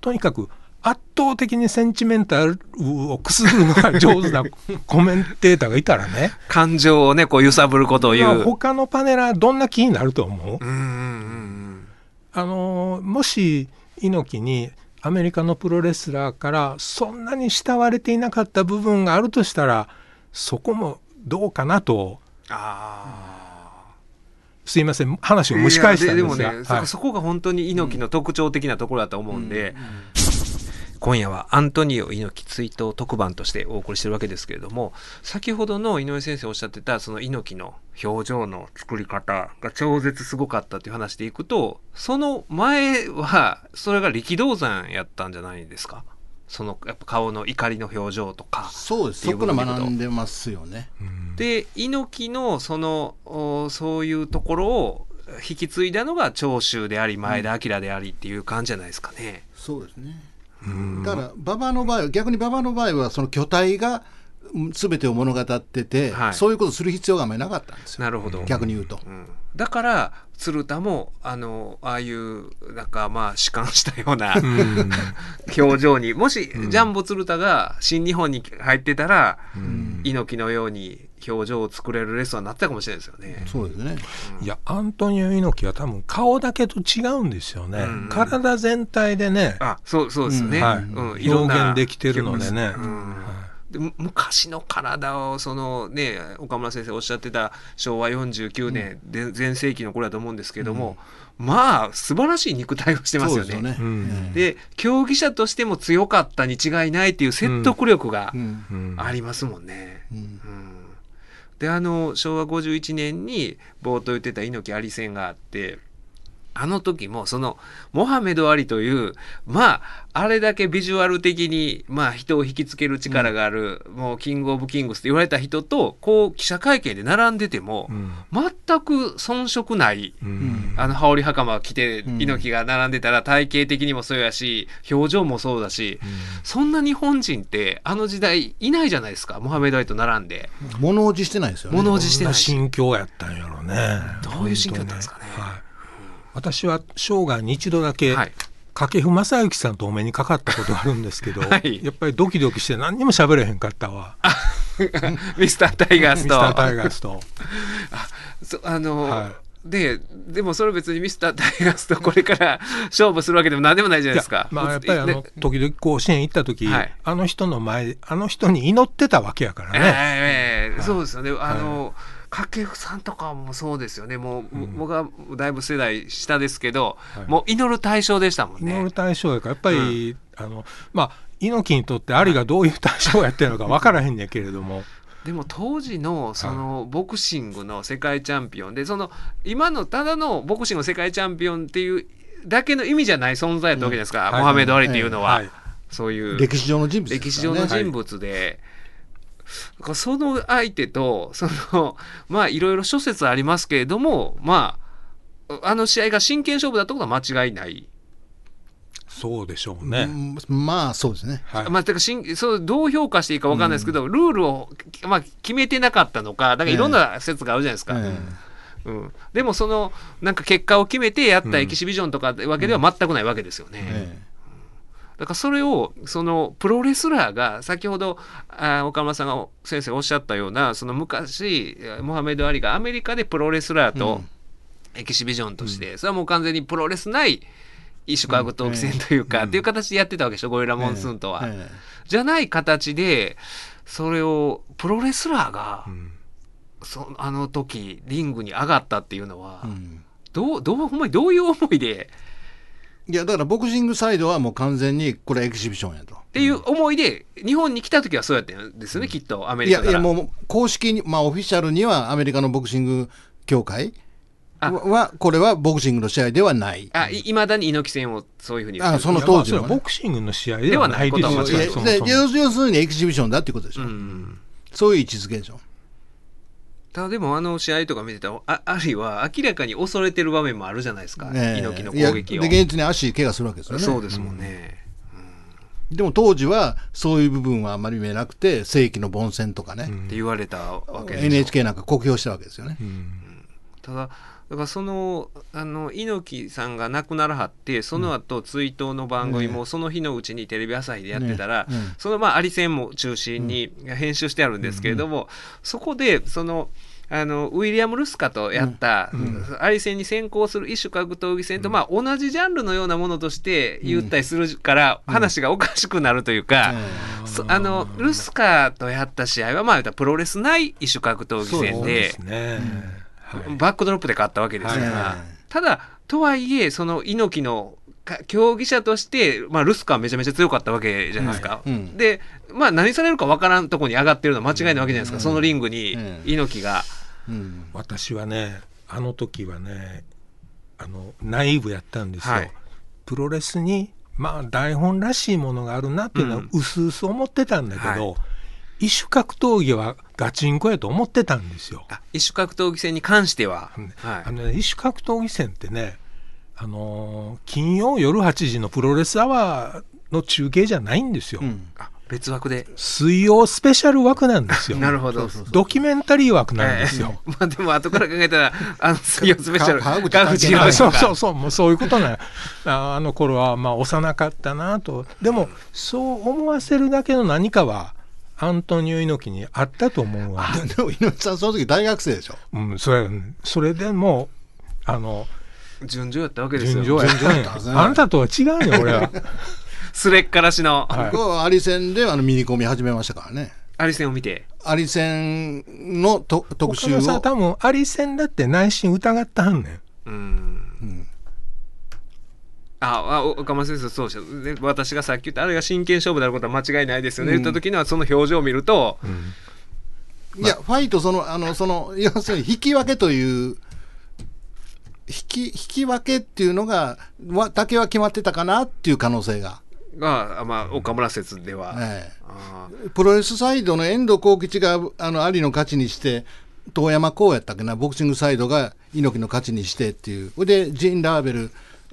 [SPEAKER 3] とにかく圧倒的にセンチメンタルをくすぐるのが上手な [laughs] コメンテーターがいたらね。
[SPEAKER 2] え感情をねこう揺さぶることを言
[SPEAKER 3] まあ
[SPEAKER 2] う。
[SPEAKER 3] 他のパネラーどんな気になると思う？
[SPEAKER 2] うんうんうん
[SPEAKER 3] あのーもし猪木にアメリカのプロレスラーからそんなに慕われていなかった部分があるとしたらそこもどうかなと。
[SPEAKER 2] あ
[SPEAKER 3] すいません。話
[SPEAKER 2] あ。
[SPEAKER 3] を蒸し返したんですが。
[SPEAKER 2] ででもね、
[SPEAKER 3] はい。
[SPEAKER 2] そそこが本当に猪木の特徴的なところだと思うんで、今夜はアントニオ猪木追悼特番としてお送りしてるわけですけれども先ほどの井上先生おっしゃってたその猪木の表情の作り方が超絶すごかったっていう話でいくとその前はそれが力道山やったんじゃないですか？そのやっぱ顔の怒りの表情とか
[SPEAKER 4] そうですそこから学んでますよね。
[SPEAKER 2] で猪木のそのおそういうところを引き継いだのが長州であり前田明でありっていう感じじゃないですかね。
[SPEAKER 4] そうですね。だから馬場の場合は逆に馬場の場合はその巨体がうん全てを物語ってて、
[SPEAKER 2] はい
[SPEAKER 4] そういうことする必要があんまりなかったんですよ。
[SPEAKER 2] なるほど
[SPEAKER 4] 逆に言うと。
[SPEAKER 2] うんだから鶴田もあのああいうなんかまあ弛緩したような
[SPEAKER 3] うん。[laughs]
[SPEAKER 2] 表情にもしジャンボ鶴田が新日本に入ってたら、
[SPEAKER 3] うん。
[SPEAKER 2] 猪木のように表情を作れるレストランになってたかもしれないですよね。
[SPEAKER 4] そうですね。
[SPEAKER 3] いやアントニオ猪木は多分顔だけと違うんですよね、
[SPEAKER 2] うん。
[SPEAKER 3] 体全体でね。
[SPEAKER 2] あそうそうですよね、
[SPEAKER 3] はい。
[SPEAKER 2] うん。
[SPEAKER 3] 表現できてるのでね、
[SPEAKER 2] うん。でむ昔の体をそのね岡村先生おっしゃってた昭和49年で全盛期の頃だと思うんですけども、まあ素晴らしい肉体をしてますよね。
[SPEAKER 4] でね。
[SPEAKER 3] うん
[SPEAKER 2] で競技者としても強かったに違いないっていう説得力が
[SPEAKER 4] うん
[SPEAKER 3] うん
[SPEAKER 2] ありますもんね。
[SPEAKER 4] うん
[SPEAKER 2] うんであの昭和51年に冒頭言ってた猪木あり戦があってあの時もそのモハメド・アリというまああれだけビジュアル的にまあ人を引きつける力がある、もうキング・オブ・キングスって言われた人とこう記者会見で並んでても、
[SPEAKER 3] うん。
[SPEAKER 2] 全く遜色ない
[SPEAKER 3] うん。
[SPEAKER 2] あの羽織袴を着て
[SPEAKER 4] うん
[SPEAKER 2] 猪木が並んでたら体型的にもそうやし表情もそうだし、そんな日本人ってあの時代いないじゃないですかモハメド・アリと並んで。
[SPEAKER 4] 物おじしてないですよね。
[SPEAKER 2] 物おじして
[SPEAKER 3] どんな
[SPEAKER 2] ないし
[SPEAKER 3] 心境やったんやろうね。
[SPEAKER 2] どういう心境だったんですかね。
[SPEAKER 3] はい、私は生涯に一度だけ、
[SPEAKER 2] はい。
[SPEAKER 3] 掛布正幸さんとお目にかかったことがあるんですけど、[laughs]
[SPEAKER 2] はい。
[SPEAKER 3] やっぱりドキドキして何にも喋れへんかったわ。[laughs]
[SPEAKER 2] ミスタータイガースと。
[SPEAKER 3] ミスタータイガースと。[laughs]
[SPEAKER 2] そあの、
[SPEAKER 3] は
[SPEAKER 2] ででもそれ別にミスタータイガースとこれから勝負するわけでも何でもないじゃないですか。
[SPEAKER 3] まあやっぱりあの
[SPEAKER 2] で
[SPEAKER 3] 時々甲子園行った時、
[SPEAKER 2] はい。
[SPEAKER 3] あの人の前あの人に祈ってたわけやからね、
[SPEAKER 2] ええええそうですよね。あ
[SPEAKER 3] は
[SPEAKER 2] の、掛布さんとかもそうですよね。もう、僕はだいぶ世代下ですけど、
[SPEAKER 3] はい。
[SPEAKER 2] もう祈る対象でしたもんね。
[SPEAKER 3] 祈る対象やからやっぱり、あのまあ猪木にとってアリがどういう対象やってるのか分からへんねんけれども、
[SPEAKER 2] でも当時のそのボクシングの世界チャンピオンでその今のただのボクシングの世界チャンピオンっていうだけの意味じゃない存在だったわけですか、
[SPEAKER 3] うん
[SPEAKER 2] モハメド・アリっていうのは、
[SPEAKER 3] はい。
[SPEAKER 2] そういう。
[SPEAKER 4] 歴史上の人物です
[SPEAKER 2] 歴史上の人物で、その相手とその [laughs] まあいろいろ諸説ありますけれどもまああの試合が真剣勝負だったことは間違いない。
[SPEAKER 3] そうでしょうね、
[SPEAKER 4] うんまあそうですね。
[SPEAKER 3] はい
[SPEAKER 2] まあ、てかしんそうどう評価していいか分かんないですけど、ルールを、まあ、決めてなかったのかだからいろんな説があるじゃないですか。
[SPEAKER 4] え
[SPEAKER 2] うん、でもそのなんか結果を決めてやったエキシビジョンとかってわけでは全くないわけですよね。
[SPEAKER 4] ええ
[SPEAKER 2] だからそれをそのプロレスラーが先ほどあ岡村さんが先生おっしゃったようなその昔モハメド・アリがアメリカでプロレスラーとエキシビジョンとして、それはもう完全にプロレスない異種格闘技戦というか、っていう形でやってたわけでしょゴリラモンスーンとは。
[SPEAKER 4] ええ
[SPEAKER 2] じゃない形でそれをプロレスラーが、
[SPEAKER 3] うん。
[SPEAKER 2] そあの時リングに上がったっていうのは、
[SPEAKER 4] うん。
[SPEAKER 2] どうどうほんまにどういう思いで
[SPEAKER 4] いやだからボクシングサイドはもう完全にこれエキシビションやと。
[SPEAKER 2] っていう思いで日本に来た時はそうやってんですよね、きっとアメ
[SPEAKER 4] い
[SPEAKER 2] リカから。
[SPEAKER 4] やいやもう公式にまあオフィシャルにはアメリカのボクシング協会
[SPEAKER 2] あ
[SPEAKER 4] ははこれはボクシングの試合ではない。
[SPEAKER 2] あいまだに猪木戦をそういうふうに
[SPEAKER 4] あその当時はね
[SPEAKER 3] ボクシングの試合ではない
[SPEAKER 2] ことは間違い
[SPEAKER 3] よそもそも
[SPEAKER 4] で要要するにエキシビションだっていうことでしょ。
[SPEAKER 2] うん
[SPEAKER 4] そういう位置づけでしょ。
[SPEAKER 2] ただでもあの試合とか見てたらあアリは明らかに恐れてる場面もあるじゃないですか、
[SPEAKER 4] ねえ。
[SPEAKER 2] 猪木の攻撃を。
[SPEAKER 4] で現実に足怪我するわけですよね。
[SPEAKER 2] そうですもんね、
[SPEAKER 4] でも当時はそういう部分はあまり見えなくて正規の凡戦とかね、
[SPEAKER 2] って言われたわけですよ。
[SPEAKER 4] NHK なんか酷評したわけですよね。
[SPEAKER 2] ただだからそのあの猪木さんが亡くならはってその後、追悼の番組もその日のうちにテレビ朝日でやってたら、
[SPEAKER 4] ねうん。
[SPEAKER 2] そのまあアリ戦も中心に編集してあるんですけれども、そこでそのあのウィリアム・ルスカとやった、アリ戦に先行する異種格闘技戦と、まあ、同じジャンルのようなものとして言ったりするから、話がおかしくなるというか、そあのルスカとやった試合はまあプロレスない異種格闘技戦
[SPEAKER 3] そう
[SPEAKER 2] で
[SPEAKER 3] ですね、はい
[SPEAKER 2] バックドロップで勝ったわけですから、
[SPEAKER 4] はい。
[SPEAKER 2] ただとはいえその猪木のか競技者として、まあ、ルスカはめちゃめちゃ強かったわけじゃないですか。
[SPEAKER 4] はい。うん。
[SPEAKER 2] で、まあ、何されるか分からんとこに上がってるのは間違いないわけじゃないですか、
[SPEAKER 4] うん。
[SPEAKER 2] そのリングに
[SPEAKER 4] うん。
[SPEAKER 2] 猪木が。
[SPEAKER 4] うん。
[SPEAKER 3] 私はねあの時はねあのナイーブやったんですよ、
[SPEAKER 2] はい。
[SPEAKER 3] プロレスにまあ台本らしいものがあるなっていうのは
[SPEAKER 2] うん。
[SPEAKER 3] うすうす思ってたんだけど、
[SPEAKER 2] は
[SPEAKER 3] 異種格闘技はガチンコやと思ってたんですよ。
[SPEAKER 2] あ異種格闘技戦に関しては、
[SPEAKER 3] うん
[SPEAKER 2] はい
[SPEAKER 3] あのね、異種格闘技戦ってね、あのー金曜夜8時のプロレスアワーの中継じゃないんですよ。
[SPEAKER 4] うん
[SPEAKER 2] あ別枠で。
[SPEAKER 3] 水曜スペシャル枠なんですよ。[laughs]
[SPEAKER 2] なるほど。
[SPEAKER 3] ドキュメンタリー枠なんですよ。
[SPEAKER 2] ええ [laughs] まあでも後から考えたら、あの、水曜スペシャル、
[SPEAKER 4] か川口
[SPEAKER 2] 川口
[SPEAKER 3] そうそうそう、もうそういうことなあの頃はまあ幼かったなと。でも、そう思わせるだけの何かは、アントニオ猪木にあったと思うわ。
[SPEAKER 4] でも猪木さんその時大学生でしょ？
[SPEAKER 3] うん、それ、それでもう、あの、
[SPEAKER 2] 順調やったわけですよ。
[SPEAKER 3] 順調やったあなたとは違うねん、俺は。[laughs]
[SPEAKER 2] すれっからしの、
[SPEAKER 3] はい
[SPEAKER 4] 僕はアリ戦であのミニコミ始めましたからね
[SPEAKER 2] アリ戦を見て。
[SPEAKER 4] アリ戦のと特集
[SPEAKER 3] 岡田さん
[SPEAKER 4] を
[SPEAKER 3] 多分、アリ戦だって内心疑ってはんねん。
[SPEAKER 2] うん。
[SPEAKER 4] うん
[SPEAKER 2] あ、あ岡村先生、そうで私がさっき言った、あれが真剣勝負であることは間違いないですよね、
[SPEAKER 4] うん。
[SPEAKER 2] 言った時には、その表情を見ると、
[SPEAKER 4] いや、ファイトその、あの、その、要するに引き分けという、引き、引き分けっていうのが、わだけは決まってたかなっていう可能性が。
[SPEAKER 2] が、まあ、岡村説では。
[SPEAKER 4] え
[SPEAKER 2] あ
[SPEAKER 4] えプロレスサイドの遠藤幸吉が、あの、アリの勝ちにして、遠山こうやったっけな、ボクシングサイドが猪木の勝ちにしてっていう。それで、ジン・ラーベル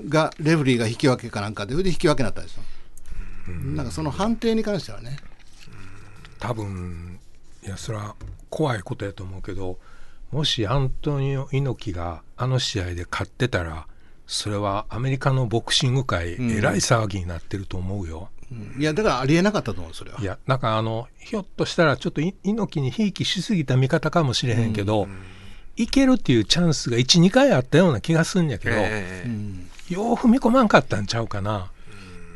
[SPEAKER 4] が、レフリーが引き分けかなんかで、それで引き分けになったんですよ。なんかその判定に関してはね。
[SPEAKER 3] 多分いやそれは怖いことやと思うけどもしアントニオ猪木があの試合で勝ってたらそれはアメリカのボクシング界
[SPEAKER 4] ん
[SPEAKER 3] えらい騒ぎになってると思うよ。
[SPEAKER 4] うんいや、だからありえなかったと思う、それは。
[SPEAKER 3] いやなんかあのひょっとしたらちょっとい猪木にひいきしすぎた見方かもしれへんけど、いけるっていうチャンスが12回あったような気がすんやけど、
[SPEAKER 2] ええ
[SPEAKER 4] うん
[SPEAKER 3] よう踏み込まんかったんちゃうかな。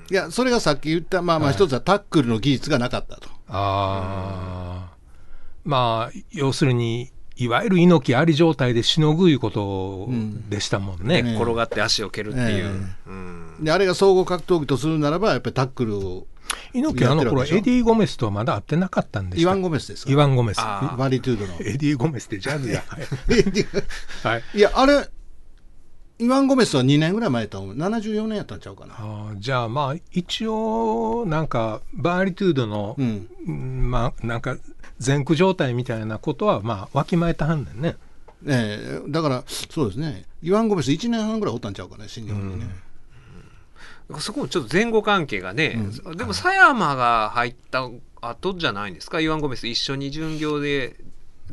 [SPEAKER 4] いや、それがさっき言った、まあまあ、一つはタックルの技術がなかったと。
[SPEAKER 3] あーまあ要するにいわゆる猪木あり状態でしのぐいうことでしたもんね。
[SPEAKER 4] ね
[SPEAKER 2] 転がって足を蹴るっていう。
[SPEAKER 4] え
[SPEAKER 2] うん
[SPEAKER 4] で、あれが総合格闘技とするならば、やっぱりタックルを、
[SPEAKER 3] 猪木あの頃エディ・ゴメスとはまだ会ってなかったんでした
[SPEAKER 4] イワン・ゴメスですか？
[SPEAKER 3] イワン・ゴメス。
[SPEAKER 2] あ
[SPEAKER 4] バーリトゥードの。
[SPEAKER 3] エディ・ゴメスってジャズや。[laughs] はいはい、
[SPEAKER 4] いや、あれ、イワン・ゴメスは2年ぐらい前と思う。74年やったんちゃうかな。
[SPEAKER 3] あーじゃあまあ一応なんかバーリトゥードの、
[SPEAKER 4] うん。
[SPEAKER 3] うんまあなんか前駆状態みたいなことはまあわきまえたはんねんね。
[SPEAKER 4] ええだから、そうですね。イワン・ゴメス1年半ぐらいおったんちゃうかね、新日本にね。
[SPEAKER 2] そこもちょっと前後関係がね、でも狭山が入った後じゃないんですか、イワン・ゴメス一緒に巡業で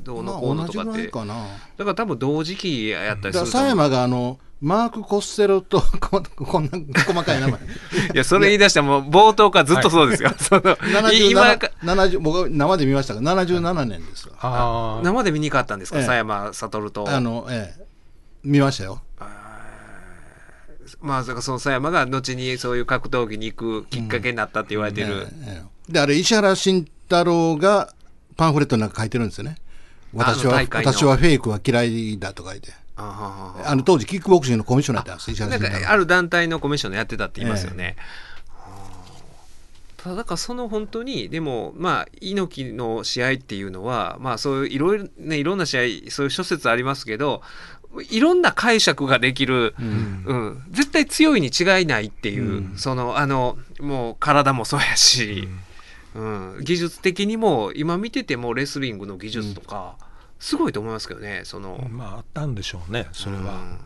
[SPEAKER 2] どうの
[SPEAKER 4] まあ、
[SPEAKER 2] こうの
[SPEAKER 4] 同じぐ
[SPEAKER 2] とからって、
[SPEAKER 4] いかな。
[SPEAKER 2] だから多分同時期やったりする
[SPEAKER 4] 佐山があの、マーク・コステロと [laughs] こ、こんな細かい名前。[laughs]
[SPEAKER 2] いや、それ言い出したらもう冒頭からずっとそうですよ。その今
[SPEAKER 4] 77
[SPEAKER 2] か
[SPEAKER 4] 70僕は生で見ましたが、77年ですわ。
[SPEAKER 3] ああ
[SPEAKER 2] 生で見に行かったんですか、
[SPEAKER 4] ええ
[SPEAKER 2] 佐山悟と。
[SPEAKER 4] あの、ええ、見ましたよ。
[SPEAKER 2] まあ、だからその佐山が後にそういう格闘技に行くきっかけになったって言われてる。
[SPEAKER 4] ええで、あれ、石原慎太郎がパンフレットなんか書いてるんですよね。私は、私はフェイクは嫌いだと書いて。
[SPEAKER 2] あ
[SPEAKER 4] の、当時、キックボクシングのコミッショナーやったんです、
[SPEAKER 2] なんか。ある団体のコミッションやってたって言いますよね。ただだからその本当にでもまあ猪木の試合っていうのはまあそういういろいろねいろんな試合そういう諸説ありますけどいろんな解釈ができる、うん。絶対強いに違いないっていう、そのあのもう体もそうやし、うん技術的にも今見ててもレスリングの技術とか、すごいと思いますけどねその、
[SPEAKER 3] まああったんでしょうねそれは。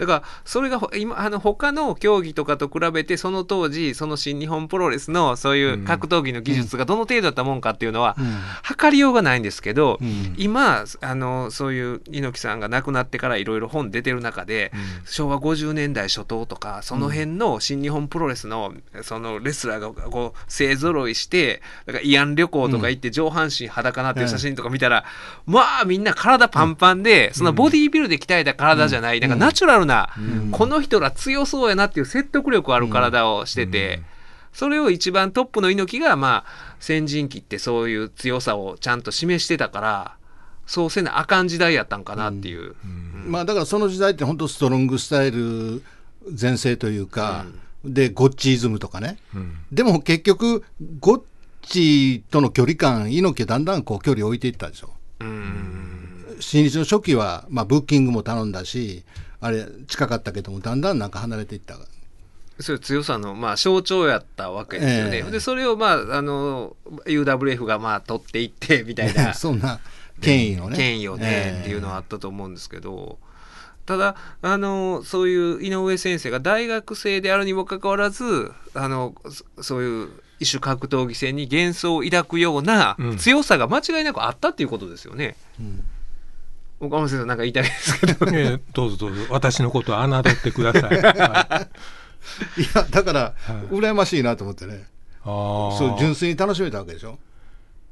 [SPEAKER 2] うんだからそれがほ今あの他の競技とかと比べてその当時その新日本プロレスのそういう格闘技の技術がどの程度だったもんかっていうのは、
[SPEAKER 4] うん。
[SPEAKER 2] 測りようがないんですけど、
[SPEAKER 4] うん。
[SPEAKER 2] 今あのそういう猪木さんが亡くなってからいろいろ本出てる中で、昭和50年代初頭とかその辺の新日本プロレスのそのレスラーがこう勢ぞろいしてだから慰安旅行とか行って上半身裸なっていう写真とか見たら、まあみんな体パンパンで、そのボディービルで鍛えた体じゃない、なんかナチュラルな、この人ら強そうやなっていう説得力ある体をしてて。それを一番トップの猪木がまあ先陣切ってそういう強さをちゃんと示してたからそうせなあかん時代やったんかなっていう、
[SPEAKER 4] まあだからその時代って本当ストロングスタイル全盛というか、で、ゴッチイズムとかね。
[SPEAKER 3] うん。
[SPEAKER 4] でも結局、ゴッチとの距離感、猪木はだんだんこう距離を置いていったでしょ。
[SPEAKER 2] うん。
[SPEAKER 4] 新日の初期は、まあ、ブッキングも頼んだし、あれ、近かったけども、だんだんなんか離れていった。
[SPEAKER 2] そういう強さの、まあ、象徴やったわけですよね。
[SPEAKER 4] ええ
[SPEAKER 2] でそれを、まあ、あの UWF がまあ取っていって [laughs] みたいな
[SPEAKER 4] そんな権威をね。
[SPEAKER 2] 権威をね、
[SPEAKER 4] ええ
[SPEAKER 2] っていうのはあったと思うんですけどただあのそういう井上先生が大学生であるにもかかわらずあのそそういう異種格闘技戦に幻想を抱くような
[SPEAKER 3] うん
[SPEAKER 2] 強さが間違いなくあったっていうことですよね。
[SPEAKER 4] うん
[SPEAKER 2] 岡本先生なんか言いたいですけど。
[SPEAKER 3] ええどうぞどうぞ私のことは侮ってください。[laughs] はい
[SPEAKER 4] いや、だから、
[SPEAKER 3] はい
[SPEAKER 4] 羨ましいなと思ってね。
[SPEAKER 3] あー
[SPEAKER 4] そう、純粋に楽しめたわけでしょ？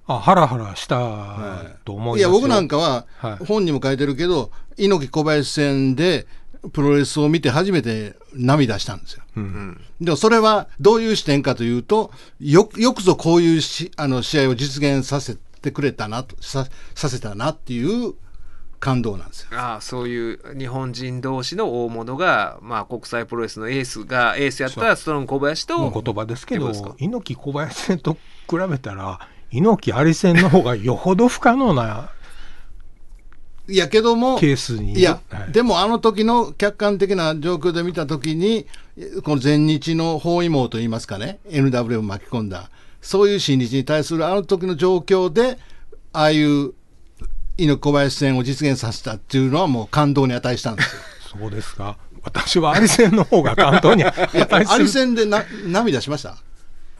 [SPEAKER 3] あハラハラした
[SPEAKER 4] はい
[SPEAKER 3] と思いますよ
[SPEAKER 4] いや、僕なんかは
[SPEAKER 3] はい、
[SPEAKER 4] 本にも書いてるけど、猪木小林戦で、プロレスを見て初めて涙したんですよ。
[SPEAKER 3] う
[SPEAKER 2] うんん
[SPEAKER 4] でもそれはどういう視点かというと、よよくぞこういうしあの試合を実現させてくれたなとさ、させたなっていう感動なんですよ。
[SPEAKER 2] ああそういう日本人同士の大物が、まあ、国際プロレスのエースがエースやったらストロング小林と
[SPEAKER 3] の言葉ですけど猪木小林戦と比べたら猪木有戦の方がよほど不可能ない
[SPEAKER 4] やけども、
[SPEAKER 3] ケースに。
[SPEAKER 4] いや、
[SPEAKER 3] はい。
[SPEAKER 4] でもあの時の客観的な状況で見た時に、この前日の包囲網といいますかね、NW を巻き込んだ、そういう新日に対するあの時の状況で、ああいう猪木小林戦を実現させたっていうのはもう感動に値したんですよ。
[SPEAKER 3] そうですか。私は有戦の方が関東に値す。
[SPEAKER 4] ア
[SPEAKER 3] る
[SPEAKER 4] リ戦でな涙しました？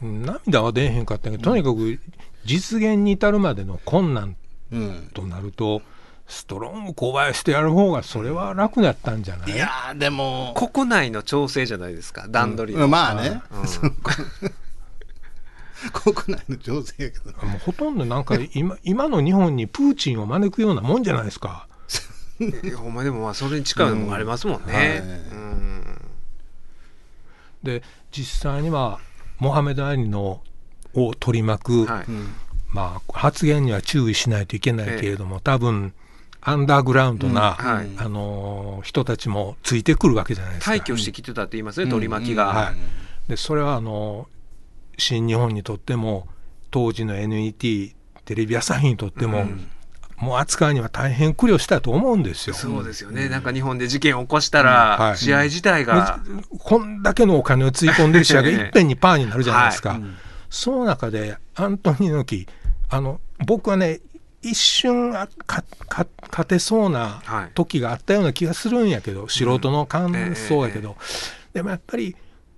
[SPEAKER 3] うん。涙は出えへんかったけどとにかく実現に至るまでの困難
[SPEAKER 4] うん。
[SPEAKER 3] となるとストロング小林でやる方がそれは楽だったんじゃない？
[SPEAKER 4] いやー、でも、
[SPEAKER 2] 国内の調整じゃないですか。段取りの、
[SPEAKER 4] うん。まあね、
[SPEAKER 2] うん [laughs] [laughs]
[SPEAKER 4] 国内の情勢やけど、
[SPEAKER 3] もうほとんどなんか今今の日本にプーチンを招くようなもんじゃないですか。[laughs]
[SPEAKER 2] ほんまでもまあそれに近いのもありますもんね。
[SPEAKER 4] うん
[SPEAKER 2] うん。
[SPEAKER 3] で実際にはモハメド・アリのを取り巻く、
[SPEAKER 2] はい。
[SPEAKER 4] うん。
[SPEAKER 3] まあ、発言には注意しないといけないけれども、多分アンダーグラウンドな、
[SPEAKER 2] はい。
[SPEAKER 3] あのー人たちもついてくるわけじゃないですか。
[SPEAKER 2] 退去してきてたって言いますね、
[SPEAKER 4] うん。
[SPEAKER 2] 取り巻きが。
[SPEAKER 3] はい。でそれはあの新日本にとっても当時の NET テレビ朝日にとっても、
[SPEAKER 2] うん。
[SPEAKER 3] もう扱いには大変苦慮したと思うんですよ。
[SPEAKER 2] そうですよね、なんか日本で事件を起こしたら、
[SPEAKER 3] うん。はい。
[SPEAKER 2] 試合自体が、
[SPEAKER 3] こんだけのお金をつい込んでる試合がいっぺんにパーになるじゃないですか。
[SPEAKER 4] はい。うん。
[SPEAKER 3] その中でアントニー猪木あの僕はね一瞬あかか勝てそうな
[SPEAKER 2] はい。
[SPEAKER 3] 時があったような気がするんやけど、素人の感想やけど、でもやっぱり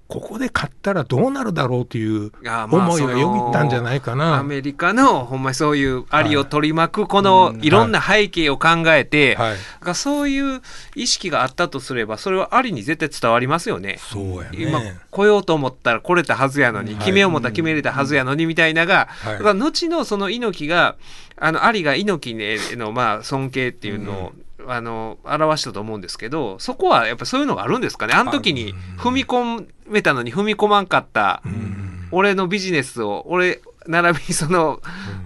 [SPEAKER 3] ここで勝ったらどうなるだろうという思いがよぎったんじゃないかな。
[SPEAKER 2] アメリカのほんまにそういうアリを取り巻くこの
[SPEAKER 4] うん。
[SPEAKER 2] い。ろんな背景を考えて、
[SPEAKER 3] はい、
[SPEAKER 2] がそういう意識があったとすればそれはアリに絶対伝わりますよね。
[SPEAKER 3] そうや
[SPEAKER 2] 今
[SPEAKER 3] ね。
[SPEAKER 2] 来ようと思ったら来れたはずやのに、
[SPEAKER 3] はい。
[SPEAKER 2] 決めよう思ったら決めれたはずやのにみたいなが、
[SPEAKER 3] はい。
[SPEAKER 2] だから後のその猪木があのアリが猪木へのまあ尊敬っていうのを、あの表したと思うんですけどそこはやっぱそういうのがあるんですかね。あの時に踏み込めたのに踏み込まんかった、
[SPEAKER 3] うん。
[SPEAKER 2] 俺のビジネスを俺並びにその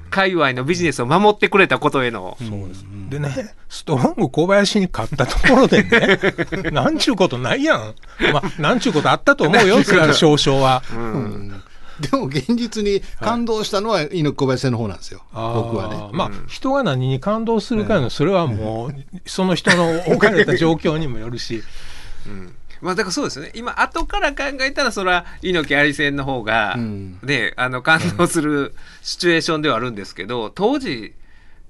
[SPEAKER 2] 界隈のビジネスを守ってくれたことへの、
[SPEAKER 3] そうです。でね、ストロング小林に勝ったところでね、[laughs] なんちゅうことないやん。まあ、なんちゅうことあったと思うよ、[laughs] それは少々は。
[SPEAKER 2] うん。
[SPEAKER 4] うんでも現実に感動したのは猪木小林戦の方なんですよ、僕はね。
[SPEAKER 3] まあ、人が何に感動するかの、それはもう、その人の置かれた状況にもよるし、
[SPEAKER 2] うんまあだからそうですよね。今後から考えたらそれは猪木あり戦の方が、
[SPEAKER 4] うん。
[SPEAKER 2] ねあの感動するシチュエーションではあるんですけど当時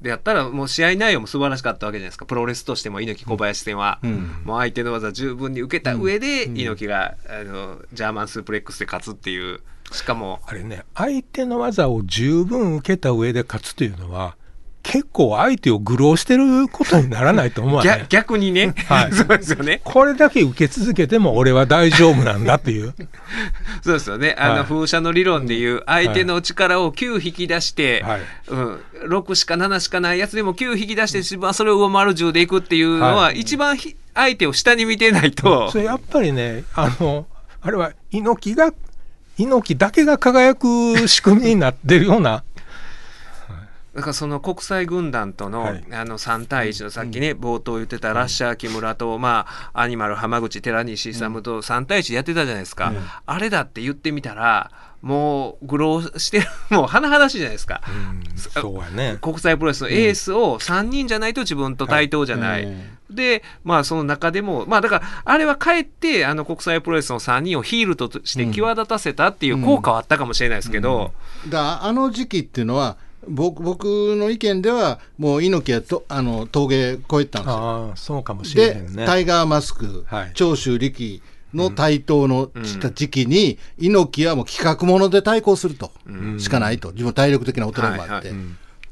[SPEAKER 2] でやったらもう試合内容も素晴らしかったわけじゃないですか。プロレスとしても猪木小林戦は、
[SPEAKER 4] うん。
[SPEAKER 2] もう相手の技十分に受けた上で、
[SPEAKER 4] うん。
[SPEAKER 2] 猪木があのジャーマンスープレックスで勝つっていう。しかも
[SPEAKER 3] あれね、相手の技を十分受けた上で勝つというのは、結構相手を愚弄してることにならないと思わな
[SPEAKER 2] 逆
[SPEAKER 3] い？
[SPEAKER 2] 逆にね、
[SPEAKER 3] はい。[laughs]
[SPEAKER 2] そうですよね。
[SPEAKER 3] これだけ受け続けても俺は大丈夫なんだっていう。[laughs]
[SPEAKER 2] そうですよね。あの、
[SPEAKER 3] はい。
[SPEAKER 2] 風車の理論でいう相手の力を9引き出して、
[SPEAKER 3] はい。
[SPEAKER 2] うん、6しか7しかないやつでも9引き出して自分はそれを上回る10でいくっていうのは、
[SPEAKER 3] はい。
[SPEAKER 2] 一番ひ相手を下に見てないと、[laughs]
[SPEAKER 3] それやっぱりね、あの、あれは猪木が、猪木だけが輝く仕組みになってるような、
[SPEAKER 2] だからその国際軍団との,、
[SPEAKER 3] はい。
[SPEAKER 2] あの3対1のさっきね、冒頭言ってたラッシャー木村と、まあ、アニマル浜口寺西勇と3対1でやってたじゃないですか、
[SPEAKER 4] うん。
[SPEAKER 2] あれだって言ってみたらもう愚弄してる [laughs] もう甚だしいじゃないですか、
[SPEAKER 3] うん。そうやね。
[SPEAKER 2] 国際プロレスのエースを3人じゃないと自分と対等じゃない。
[SPEAKER 4] はい
[SPEAKER 2] で、まあその中でも、まあだから、あれはかえって、あの国際プロレスの3人をヒールとして際立たせたっていう効果はあったかもしれないですけど、
[SPEAKER 4] だあの時期っていうのは僕僕の意見ではもう猪木はとあの峠越えたんですよ。
[SPEAKER 3] ああ、そうかもしれへ
[SPEAKER 4] で、
[SPEAKER 3] んね。
[SPEAKER 4] タイガーマスク、
[SPEAKER 3] はい。
[SPEAKER 4] 長州力の対等のした時期に、猪木はもう企画もので対抗すると、しかないと、自分体力的な衰えもあって。
[SPEAKER 2] はいはい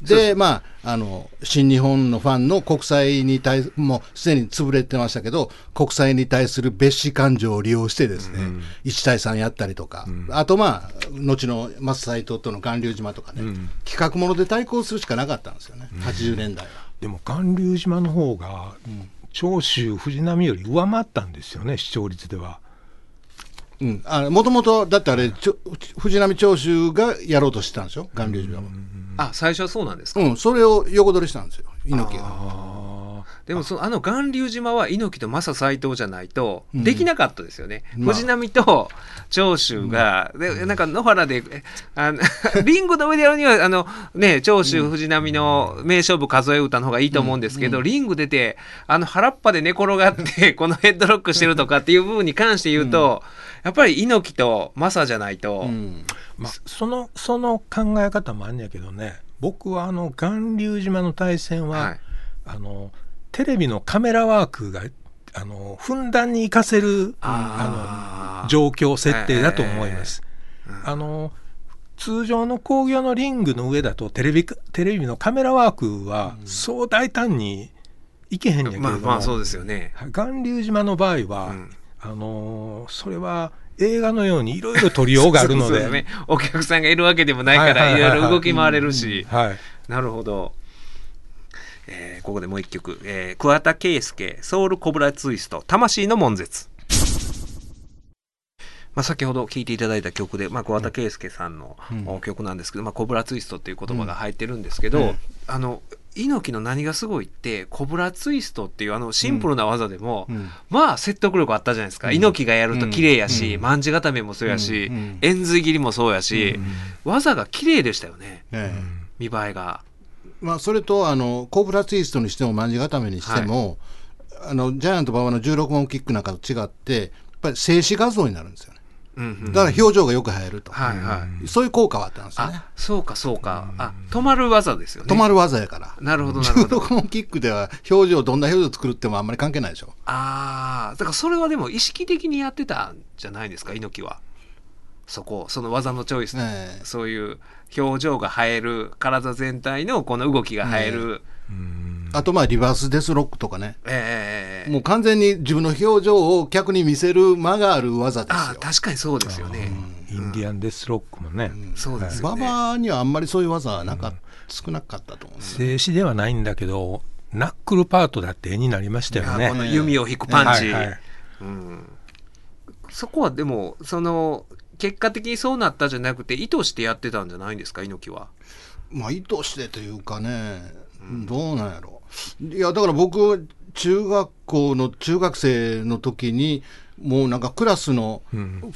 [SPEAKER 4] で、まあ、あの、新日本のファンの国際に対す、もうすでに潰れてましたけど、国際に対する別紙感情を利用してですね、1対3やったりとか、あとまあ、後の松斎藤との巌流島とかね、企画もので対抗するしかなかったんですよね、80年代は。
[SPEAKER 3] でも巌流島の方が、長州藤波より上回ったんですよね、視聴率では。
[SPEAKER 4] うん、もともと、だってあれ、ちょ藤波長州がやろうとしてたんでしょ、巌流島は。
[SPEAKER 2] あ、最初はそうなんですか？
[SPEAKER 4] うん、それを横取りしたんですよ、猪木が。
[SPEAKER 3] あ
[SPEAKER 2] でもそのあの巌流島は猪木と正斎藤じゃないとできなかったですよね、
[SPEAKER 4] まあ。
[SPEAKER 2] 藤波と長州が、でなんか野原でえあの [laughs] リングの上でやるにはあの、ね、長州藤波の名勝負数え歌の方がいいと思うんですけど、リング出てあの原っぱで寝転がってこのヘッドロックしてるとかっていう部分に関して言うと、やっぱり猪木と正じゃないと、
[SPEAKER 4] うん。
[SPEAKER 3] まあ、そのその考え方もあんねやけどね。僕はあの巌流島の対戦は、
[SPEAKER 2] はい。
[SPEAKER 3] あのテレビのカメラワークがあのふんだんに活かせる
[SPEAKER 2] あ
[SPEAKER 3] の状況設定だと思います。あの通常の工業のリングの上だとテレビテレビのカメラワークはそう大胆にいけへんやけれども、
[SPEAKER 2] まあまあそうですよね。
[SPEAKER 3] 巌流島の場合は、
[SPEAKER 2] うん
[SPEAKER 3] あのーそれは映画のようにいろいろ撮りようがあるの [laughs]
[SPEAKER 2] そう
[SPEAKER 3] で
[SPEAKER 2] すね、お客さんがいるわけでもないから、
[SPEAKER 3] はい
[SPEAKER 2] ろいろ動き回れるし、
[SPEAKER 3] はい、
[SPEAKER 2] なるほど。えーここでもう一曲、えー桑田佳祐、ソウルコブラツイスト、魂の悶絶。まあ、先ほど聴いていただいた曲で、まあ、桑田佳祐さんの、お曲なんですけど、まあ、コブラツイストっていう言葉が入ってるんですけど、
[SPEAKER 4] うん。
[SPEAKER 2] あの猪木の何がすごいってコブラツイストっていうあのシンプルな技でも、
[SPEAKER 4] うん。
[SPEAKER 2] まあ説得力あったじゃないですか、猪木がやると綺麗やし、
[SPEAKER 4] うん。
[SPEAKER 2] 卍固めもそうやし、
[SPEAKER 4] うん。うん。
[SPEAKER 2] 円髄切りもそうやし、技が綺麗でしたよね。
[SPEAKER 4] ええ。
[SPEAKER 2] 見栄えが。
[SPEAKER 4] まあ、それとあのコブラツイストにしても卍固めにしても、あのジャイアント馬場の16問キックなんかと違ってやっぱり静止画像になるんですよだから表情がよく入ると、
[SPEAKER 2] はいはい。
[SPEAKER 4] そういう効果はあったんですよね
[SPEAKER 2] あそうかそうか。あ止まる技ですよね。
[SPEAKER 4] 止まる技やから
[SPEAKER 2] なるほどなるほど。
[SPEAKER 4] 16問キックでは表情どんな表情作るってもあんまり関係ないでしょ
[SPEAKER 2] ああ、だからそれはでも意識的にやってたんじゃないですか、猪木は。そこ、その技のチョイス、
[SPEAKER 4] ええ
[SPEAKER 2] そういう表情が映える、体全体のこの動きが映える。
[SPEAKER 4] あとまあリバースデスロックとかね。
[SPEAKER 2] ええ
[SPEAKER 4] もう完全に自分の表情を客に見せる間がある技ですよ。
[SPEAKER 2] ああ、確かにそうですよね。
[SPEAKER 3] インディアンデスロックもね、
[SPEAKER 2] そうですよ
[SPEAKER 4] 馬
[SPEAKER 2] ね。
[SPEAKER 4] 場にはあんまりそういう技はなかっ少なかったと思うんで。す
[SPEAKER 3] 静止ではないんだけどナックルパートだって絵になりましたよね。
[SPEAKER 2] あこ。の弓を引くパンチ。
[SPEAKER 3] はいはい。
[SPEAKER 2] うん。そこはでも、その、結果的にそうなったじゃなくて、意図してやってたんじゃないんですか、猪木は？
[SPEAKER 4] まあ意図してというかね、どうなんやろいやだから僕中学校の中学生の時にもうなんかクラスの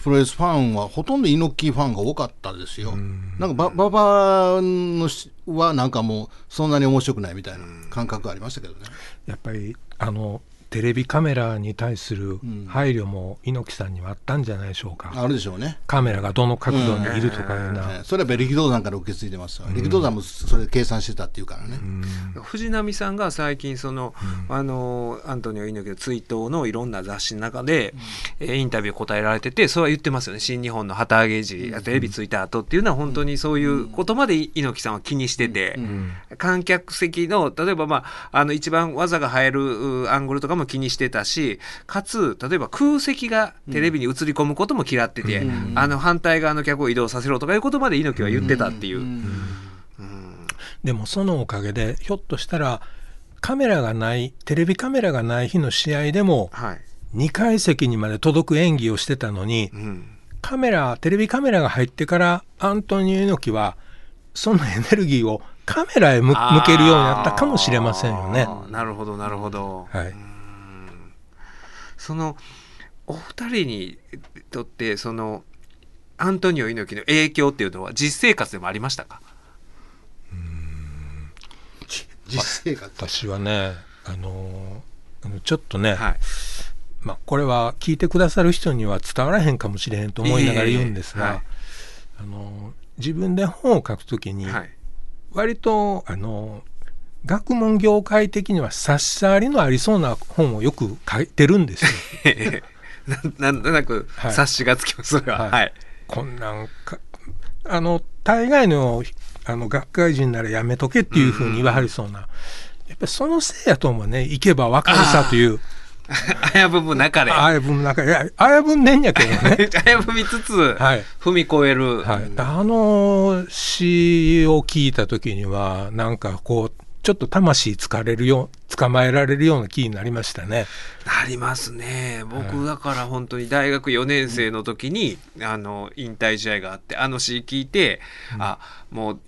[SPEAKER 4] プロレスファンはほとんど猪木ファンが多かったですよ、なんかば馬場のしはなんかもうそんなに面白くないみたいな感覚がありましたけどね、
[SPEAKER 3] やっぱりあのテレビカメラに対する配慮も猪木さんにはあったんじゃないでしょうか、
[SPEAKER 4] あるでしょうね。
[SPEAKER 3] カメラがどの角度にいるとかいうな、
[SPEAKER 4] ねそれはやっぱり力道山から受け継いでますよ、力道山もそれ計算してたっていうからね、
[SPEAKER 2] 藤波さんが最近その、あのアントニオ猪木の追悼のいろんな雑誌の中で、えーインタビュー答えられててそれは言ってますよね。新日本の旗揚げ時テレビついた後っていうのは本当にそういうことまで猪木さんは気にしてて、観客席の例えば、まあ、あの一番技が入るうアングルとかも気にしてたしかつ例えば空席がテレビに映り込むことも嫌ってて、あの反対側の客を移動させろとかいうことまで猪木は言ってたっていう。
[SPEAKER 3] でもそのおかげでひょっとしたらカメラがないテレビカメラがない日の試合でも
[SPEAKER 2] はい。
[SPEAKER 3] 2階席にまで届く演技をしてたのに
[SPEAKER 2] うん。
[SPEAKER 3] カメラテレビカメラが入ってからアントニオ猪木はそのエネルギーをカメラへ向向けるようになったかもしれませんよね。
[SPEAKER 2] なるほどなるほど。
[SPEAKER 3] はい、
[SPEAKER 2] そのお二人にとってそのアントニオ猪木の影響っていうのは実生活でもありましたか？
[SPEAKER 4] 実生活？
[SPEAKER 3] 私はね、あのちょっとね、
[SPEAKER 2] はい。
[SPEAKER 3] まあ、これは聞いてくださる人には伝わらへんかもしれへんと思いながら言うんですが、
[SPEAKER 2] ええはい
[SPEAKER 3] あの自分で本を書くときに、
[SPEAKER 2] はい。
[SPEAKER 3] 割とあの学問業界的には差し障りのありそうな本をよく書いてるんですよ。[laughs]
[SPEAKER 2] ななんとなく
[SPEAKER 3] はい
[SPEAKER 2] 察しがつきます、それは。
[SPEAKER 3] はい
[SPEAKER 2] はい。
[SPEAKER 3] こんなんかあの大概のあの学会人ならやめとけっていうふうに言わはりそうな、やっぱりそのせいやと思うね行けば分かるさという [laughs]
[SPEAKER 2] 危ぶむ中で。
[SPEAKER 3] あやぶん中いやあやぶんねんやけどね。[laughs]
[SPEAKER 2] 危ぶみつつ、
[SPEAKER 3] はい
[SPEAKER 2] 踏み越える。
[SPEAKER 3] はい、あの詩を聞いた時にはなんかこうちょっと魂疲れるよ捕まえられるような気になりましたね。
[SPEAKER 2] なりますね僕だから本当に大学4年生の時に、あの引退試合があってあの詩聞いて、あもう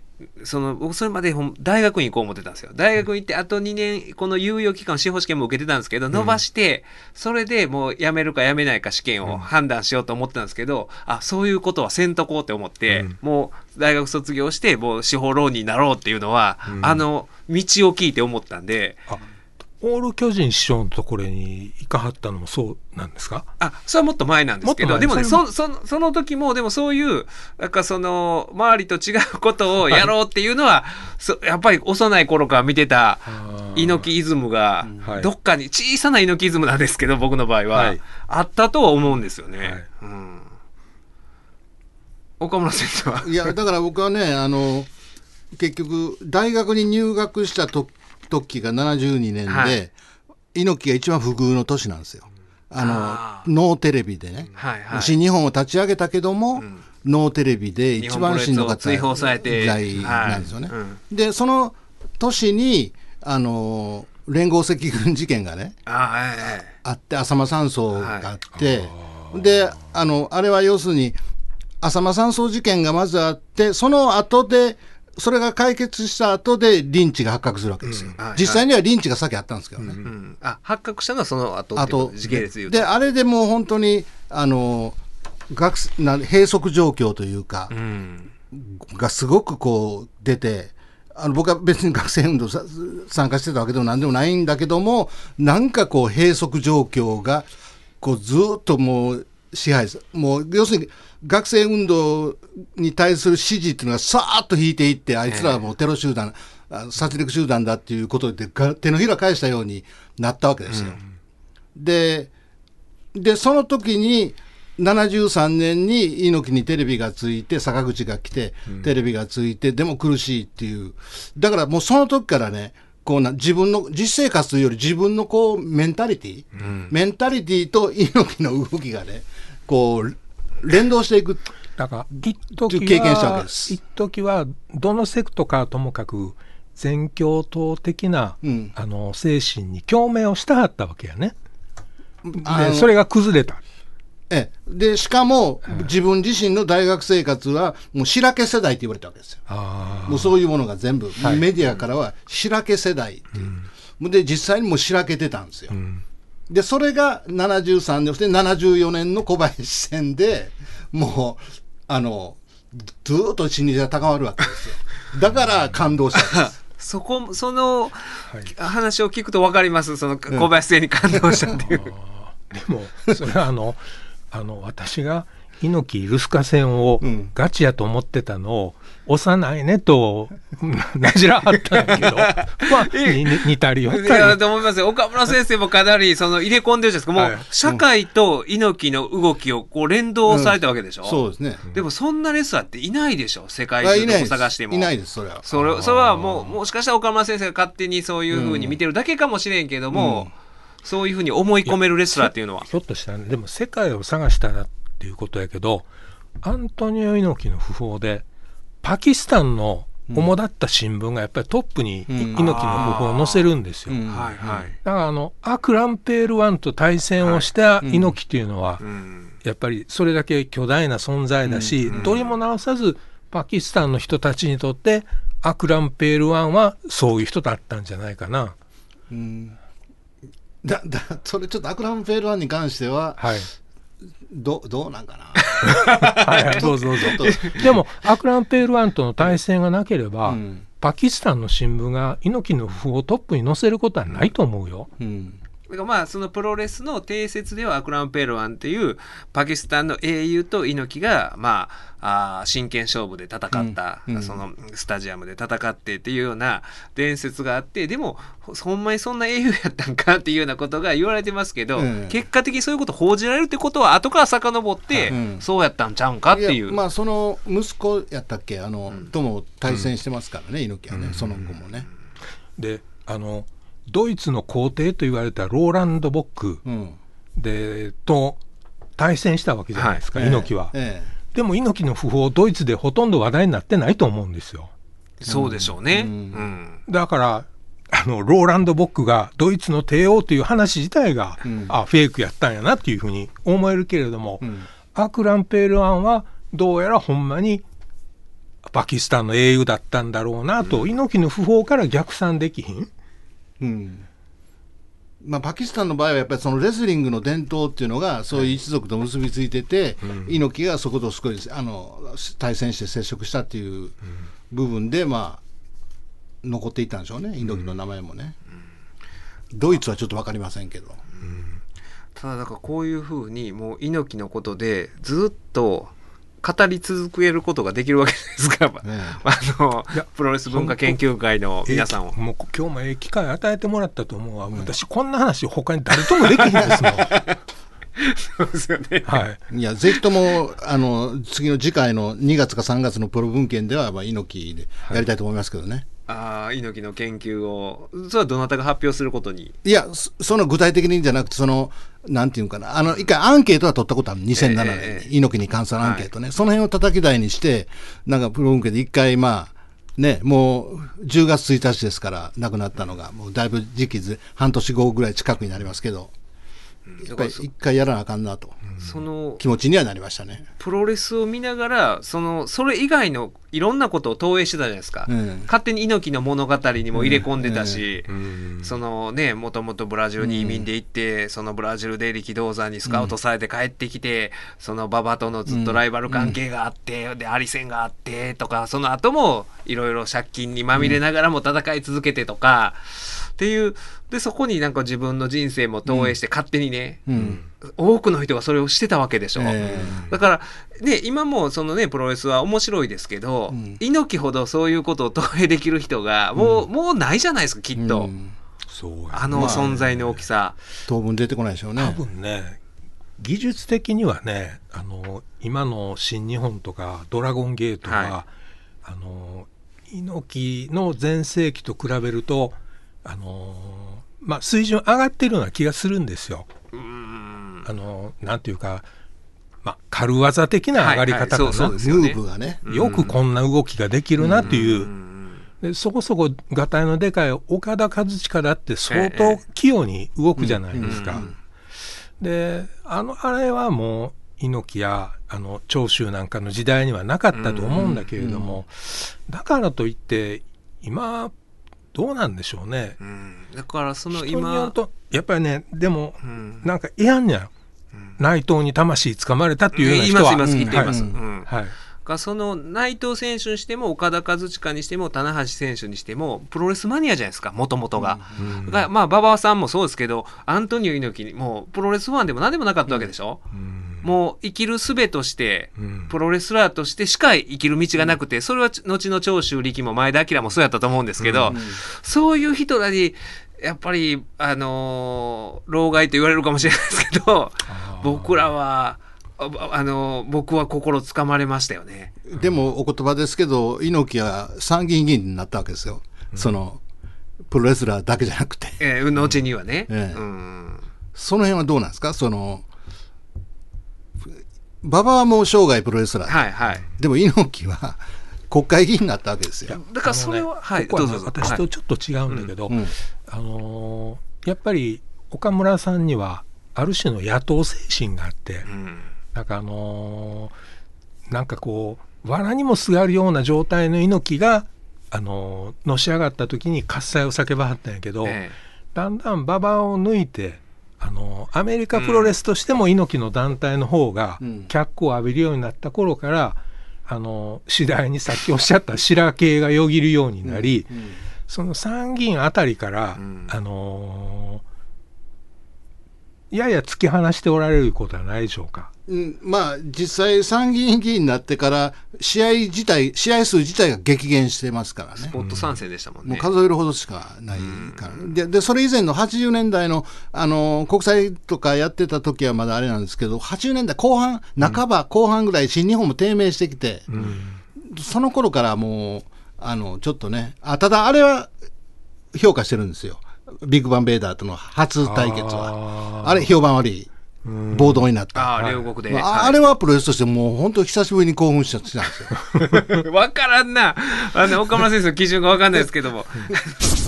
[SPEAKER 2] その僕それまで大学に行こう思ってたんですよ。大学に行ってあと2年この猶予期間司法試験も受けてたんですけど伸ばして、それでもう辞めるか辞めないか試験を判断しようと思ってたんですけど、あそういうことはせんとこうって思って、
[SPEAKER 3] うん。
[SPEAKER 2] もう大学卒業してもう司法浪人になろうっていうのは、
[SPEAKER 3] うん。
[SPEAKER 2] あの道を聞いて思ったんで。
[SPEAKER 3] あオール巨人師匠のところに行かはったのもそうなんですか？
[SPEAKER 2] あそれはもっと前なんですけどでもね
[SPEAKER 3] それ
[SPEAKER 2] そそその時もでもそういうなんかその周りと違うことをやろうっていうのは、そやっぱり幼い頃から見てた猪木イズムが
[SPEAKER 3] はい。
[SPEAKER 2] どっかに小さな猪木イズムなんですけど僕の場合は、
[SPEAKER 3] はい。
[SPEAKER 2] あったとは思うんですよね。
[SPEAKER 3] はい。
[SPEAKER 2] うん、岡村先生は？い
[SPEAKER 4] やだから僕はねあの結局大学に入学したと時が72年で、
[SPEAKER 2] はい。
[SPEAKER 4] 猪木が一番不遇の年なんですよ。あの
[SPEAKER 2] あ
[SPEAKER 4] ノーテレビでね、
[SPEAKER 2] はいはい。
[SPEAKER 4] 新日本を立ち上げたけども、
[SPEAKER 2] ん。
[SPEAKER 4] ノーテレビで一番しんどかった時代なんですよね。
[SPEAKER 2] はい。うん。
[SPEAKER 4] でその年にあの連合赤軍事件がね
[SPEAKER 2] あはいはい。
[SPEAKER 4] あって浅間山荘があって、であのあれは要するに浅間山荘事件がまずあってその後でそれが解決した後でリンチが発覚するわけですよ、
[SPEAKER 2] うんはい
[SPEAKER 4] 実際にはリンチが先あったんですけどね、
[SPEAKER 2] うん、あ発覚したのはその後って
[SPEAKER 4] あ
[SPEAKER 2] ことと時系列で
[SPEAKER 4] であれでもう本当にあの学な閉塞状況というか
[SPEAKER 2] う、ん。
[SPEAKER 4] がすごくこう出てあの僕は別に学生運動さ参加してたわけでもなんでもないんだけどもなんかこう閉塞状況がこうずっともう支配する。もう要するに学生運動に対する支持っていうのがさーっと引いていってあいつらはもうテロ集団、あ殺戮集団だっていうことでが手のひら返したようになったわけですよ。ででその時に73年に猪木にテレビがついて坂口が来て、テレビがついてでも苦しいっていう。だからもうその時からねこうな自分の実生活というより自分のこうメンタリティ、メンタリティと猪木の動きがねこう連動していく。
[SPEAKER 3] だから一時
[SPEAKER 4] 経験したわけ
[SPEAKER 3] は
[SPEAKER 4] です。
[SPEAKER 3] 一時はどのセクトかともかく全教頭的な、
[SPEAKER 4] うん。
[SPEAKER 3] あの精神に共鳴をしたはったわけやね。でそれが崩れた。
[SPEAKER 4] ええ、でしかも、自分自身の大学生活はもう白け世代って言われたわけですよ。
[SPEAKER 3] あ
[SPEAKER 4] もうそういうものが全部、
[SPEAKER 3] はい。
[SPEAKER 4] メディアからは白け世代っていう、で実際にもう白けてたんですよ。でそれが73年そして74年の小林戦でもうあのずーっと心理が高まるわけですよ。だから感動したんです。[laughs]
[SPEAKER 2] そこその話を聞くと分かりますその小林製に感動したっていう。
[SPEAKER 3] でもそれはあのあの私が猪木ルスカ戦を
[SPEAKER 4] うん
[SPEAKER 3] ガチやと思ってたのを押さないねとなじらはったんやけど。[laughs] まあ似たりよっ
[SPEAKER 2] い
[SPEAKER 3] たり。
[SPEAKER 2] やと思いますよ。岡村先生もかなりその入れ込んでるじゃないですか。もう、
[SPEAKER 3] はい。
[SPEAKER 2] 社会と猪木の動きをこう連動されたわけでしょ、
[SPEAKER 4] そうですね。
[SPEAKER 2] でもそんなレスラーっていないでしょ。世界
[SPEAKER 4] あ
[SPEAKER 2] 中どこ
[SPEAKER 4] いないです。
[SPEAKER 2] 探しても。
[SPEAKER 4] いないですそれは。
[SPEAKER 2] それそれはもうもしかしたら岡村先生が勝手にそういうふうに見てるだけかもしれんけども、そういうふうに思い込めるレスラーっていうのは。
[SPEAKER 3] ひょっとしたらね。でも世界を探したらっていうことやけどアントニオ猪木の訃報でパキスタンの主だった新聞がやっぱりトップに
[SPEAKER 4] うん。
[SPEAKER 3] 猪木の訃報を載せるんですよ。
[SPEAKER 4] うん。
[SPEAKER 2] はいはい、
[SPEAKER 3] だからあのアクランペールワンと対戦をした猪木っていうのは、
[SPEAKER 2] うん。
[SPEAKER 3] やっぱりそれだけ巨大な存在だし、どれも直さずパキスタンの人たちにとってアクランペールワンはそういう人だったんじゃないかな。
[SPEAKER 4] うん。だだそれちょっとアクランフェールワンに関しては
[SPEAKER 3] はい。
[SPEAKER 4] どどうなんかな？
[SPEAKER 3] はいはい、どうぞどうぞ。でも、アクランペールワンとの対戦がなければ、
[SPEAKER 4] うん。
[SPEAKER 3] パキスタンの新聞が猪木の訃報をトップに載せることはないと思うよ。
[SPEAKER 4] うん
[SPEAKER 2] だからまあそのプロレスの定説ではアクラン・ペールワンっていうパキスタンの英雄と猪木がまああー真剣勝負で戦った、
[SPEAKER 4] うんうん。
[SPEAKER 2] そのスタジアムで戦ってっていうような伝説があってでもほほんまにそんな英雄やったんかっていうようなことが言われてますけど、
[SPEAKER 4] うん。
[SPEAKER 2] 結果的にそういうこと報じられるってことは後から遡って、
[SPEAKER 4] うん。
[SPEAKER 2] そうやったんちゃうんかっていう。
[SPEAKER 4] やまあその息子やったっけ？あの、とも対戦してますからね、猪木はね、その後もね。
[SPEAKER 3] で、あの、ドイツの皇帝と言われたローランド・ボック
[SPEAKER 4] うん
[SPEAKER 3] でと対戦したわけじゃないですか、
[SPEAKER 4] ええ
[SPEAKER 3] 猪木は。
[SPEAKER 4] え
[SPEAKER 3] でも猪木の訃報、ドイツでほとんど話題になってないと思うんですよ。
[SPEAKER 2] そうでしょうね。
[SPEAKER 4] う
[SPEAKER 2] うんん
[SPEAKER 3] だから、あのローランド・ボックがドイツの帝王という話自体が、
[SPEAKER 4] うん
[SPEAKER 3] あフェイクやったんやなっていうふうに思えるけれども、
[SPEAKER 4] えうん
[SPEAKER 3] アクランペールワンはどうやらほんまにパキスタンの英雄だったんだろうなと、猪木の訃報から逆算できひん。
[SPEAKER 4] うん。まあ、パキスタンの場合はやっぱりそのレスリングの伝統っていうのがそういう一族と結びついてて、猪木がそこと少しあの対戦して接触したっていう部分で、まあ、残っていったんでしょうね猪木の名前もね、ドイツはちょっと分かりませんけど、
[SPEAKER 2] ただだからこういうふうにもう猪木のことでずっと語り続けることができるわけですから、[laughs]
[SPEAKER 4] ね
[SPEAKER 2] あのプロレス文化研究会の皆さんを。
[SPEAKER 3] ええもう今日もええ機会与えてもらったと思うわ、私こんな話他に誰ともできひんですもん。[laughs]
[SPEAKER 2] そうですよね。
[SPEAKER 3] はい。
[SPEAKER 4] いやぜひともあの次の次回の2月か3月のプロ文献では、まあ、猪木でやりたいと思いますけどね。
[SPEAKER 2] ああ猪木の研究をそれはどなたが発表することに？
[SPEAKER 4] いや、そその具体的にじゃなくて、その、なんていうのかな、あの、一回アンケートは取ったことある、2007年に、
[SPEAKER 2] ええ
[SPEAKER 4] 猪木に関するアンケートね、その辺を叩き台にして、なんかプロ文献で一回、まあ、ね、もう10月1日ですから、亡くなったのが、もうだいぶ時期ず、半年後ぐらい近くになりますけど、一回
[SPEAKER 2] だからそ
[SPEAKER 4] 一回やらなあかんなと、
[SPEAKER 2] その
[SPEAKER 4] 気持ちにはなりましたね。
[SPEAKER 2] プロレスを見ながらそのそれ以外のいろんなことを投影してたじゃないですか、
[SPEAKER 4] うん。
[SPEAKER 2] 勝手に猪木の物語にも入れ込んでたし、
[SPEAKER 3] うん。
[SPEAKER 2] そのねもともとブラジルに移民で行って、そのブラジルで力道山にスカウトされて帰ってきて、その馬場とのずっとライバル関係があって、でアリ戦があってとかその後もいろいろ借金にまみれながらも戦い続けてとか、っていうでそこになんか自分の人生も投影して勝手にね、
[SPEAKER 4] うん。
[SPEAKER 2] 多くの人がそれをしてたわけでしょ。
[SPEAKER 4] え
[SPEAKER 2] だから、ね、今もそのね、プロレスは面白いですけど、
[SPEAKER 4] うん
[SPEAKER 2] 猪木ほどそういうことを投影できる人が、もう、もうないじゃないですか、き
[SPEAKER 4] え
[SPEAKER 2] っと。
[SPEAKER 4] うん
[SPEAKER 3] そうや
[SPEAKER 2] あの存在の大きさ。
[SPEAKER 4] 当分出てこないでしょう
[SPEAKER 3] 多
[SPEAKER 4] ね。
[SPEAKER 3] 分ね技術的にはねあの今の新日本とかドラゴンゲートは、
[SPEAKER 2] は
[SPEAKER 3] あの猪木の全盛期と比べるとあの、まあ、水準上がってるような気がするんですよ。
[SPEAKER 2] うーん。
[SPEAKER 3] あのなんていうか、まあ、軽技的な上がり方か
[SPEAKER 2] はいはいそうそう
[SPEAKER 3] な
[SPEAKER 4] ムーブがね。
[SPEAKER 3] よくこんな動きができるなっていう、
[SPEAKER 2] うん
[SPEAKER 3] でそこそこがたいのでかい岡田和親だって相
[SPEAKER 2] え
[SPEAKER 3] 当
[SPEAKER 2] え
[SPEAKER 3] 器用に動くじゃないですか。
[SPEAKER 2] うん
[SPEAKER 3] であのあれはもう猪木やあの長州なんかの時代にはなかったと思うんだけれども、だからといって今どうなんでしょうね。
[SPEAKER 2] うん。だからその今
[SPEAKER 3] やっぱりねでも
[SPEAKER 2] うん。
[SPEAKER 3] なんか嫌んや、内藤に魂つかまれたっていうような人は。
[SPEAKER 2] 言います言います
[SPEAKER 4] うん
[SPEAKER 2] 言っています。
[SPEAKER 4] はい。
[SPEAKER 2] その内藤選手にしても岡田和親にしても棚橋選手にしてもプロレスマニアじゃないですかもともとが。
[SPEAKER 3] うん。
[SPEAKER 2] がまあ馬場さんもそうですけどアントニオ猪木にもうプロレスファンでも何でもなかったわけでしょ、
[SPEAKER 3] うん
[SPEAKER 2] もう生きる術として
[SPEAKER 3] うん。
[SPEAKER 2] プロレスラーとしてしか生きる道がなくてそれは後の長州力も前田明もそうやったと思うんですけど、そういう人らにやっぱりあのー老害と言われるかもしれないですけど僕らはああのー僕は心つかまれましたよね。
[SPEAKER 4] でもお言葉ですけど、猪木は参議院議員になったわけですよ、そのプロレスラーだけじゃなくて、
[SPEAKER 2] えー、後にはね。
[SPEAKER 4] ええ。
[SPEAKER 2] うん。
[SPEAKER 4] その辺はどうなんですか、その馬場はもう生涯プロレスラー、
[SPEAKER 2] はいはい。
[SPEAKER 4] でも猪木は国会議員になったわけですよ。
[SPEAKER 2] だからそれは、
[SPEAKER 3] ね
[SPEAKER 2] はい、
[SPEAKER 3] ここはね
[SPEAKER 2] どうぞ。
[SPEAKER 3] 私とちょっと違うんだけど、
[SPEAKER 4] うん
[SPEAKER 3] あのーやっぱり岡村さんにはある種の野党精神があって、
[SPEAKER 2] うん
[SPEAKER 3] なんかあのーなんかこう藁にもすがるような状態の猪木があののし上がった時に喝采を叫ばはったんやけど、
[SPEAKER 2] え
[SPEAKER 3] だんだん馬場を抜いてあのアメリカプロレスとしても猪木の団体の方が
[SPEAKER 4] うん。
[SPEAKER 3] 脚光を浴びるようになった頃から、あの次第にさっきおっしゃった [laughs] 白系がよぎるようになり、
[SPEAKER 4] うん。
[SPEAKER 3] その参議院あたりから、
[SPEAKER 2] うん。
[SPEAKER 3] あのやや突き放しておられることはないでしょうか。
[SPEAKER 4] うんまあ、実際、参議院議員になってから、試合自体、試合数自体が激減してますからね
[SPEAKER 2] ス。ポット参戦でしたもんね。
[SPEAKER 4] もう数えるほどしかないから、ででそれ以前の80年代のあの国際とかやってた時はまだあれなんですけど、80年代後半、半ば、後半ぐらい、新日本も低迷してきて、その頃からもうあの、ちょっとねあ、ただあれは評価してるんですよ、ビッグバンベイダーとの初対決は。
[SPEAKER 3] あ
[SPEAKER 4] あれ、評判悪い。暴動になった。
[SPEAKER 2] ああ、両国で。
[SPEAKER 4] まあ
[SPEAKER 2] はい
[SPEAKER 4] あれはプロレスとしてもう本当久しぶりに興奮したしたんですよ。[laughs]
[SPEAKER 2] わからんな。あの、岡村先生の基準がわかんないですけども。[laughs]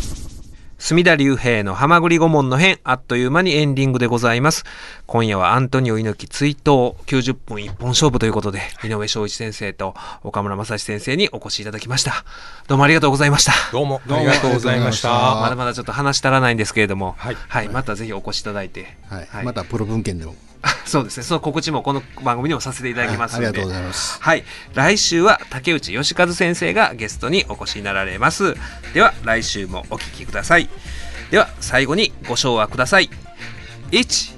[SPEAKER 2] 隅田隆平のハマグリ顧問の編、あっという間にエンディングでございます。今夜はアントニオ猪木追悼90分一本勝負ということで、井上翔一先生と岡村正史先生にお越しいただきました。どうもありがとうございました。
[SPEAKER 3] どうも
[SPEAKER 4] ありがとうございました
[SPEAKER 3] た。
[SPEAKER 2] まだまだちょっと話し足らないんですけれども、
[SPEAKER 3] はい
[SPEAKER 2] またぜひお越しいただいて、
[SPEAKER 4] はいまたプロ文献でも。[laughs]
[SPEAKER 2] そうですね、その告知もこの番組にもさせていただきますので、
[SPEAKER 4] ありがとうございます。
[SPEAKER 2] はい。来週は竹内義和先生がゲストにお越しになられます。では、来週もお聞きください。では、最後にご唱和ください。1、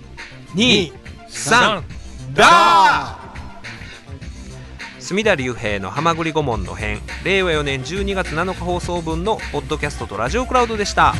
[SPEAKER 2] 2、3、ダー隅田隆平のハマグリ顧問の編令和4年12月7日放送分のポッドキャストとラジオクラウドでした。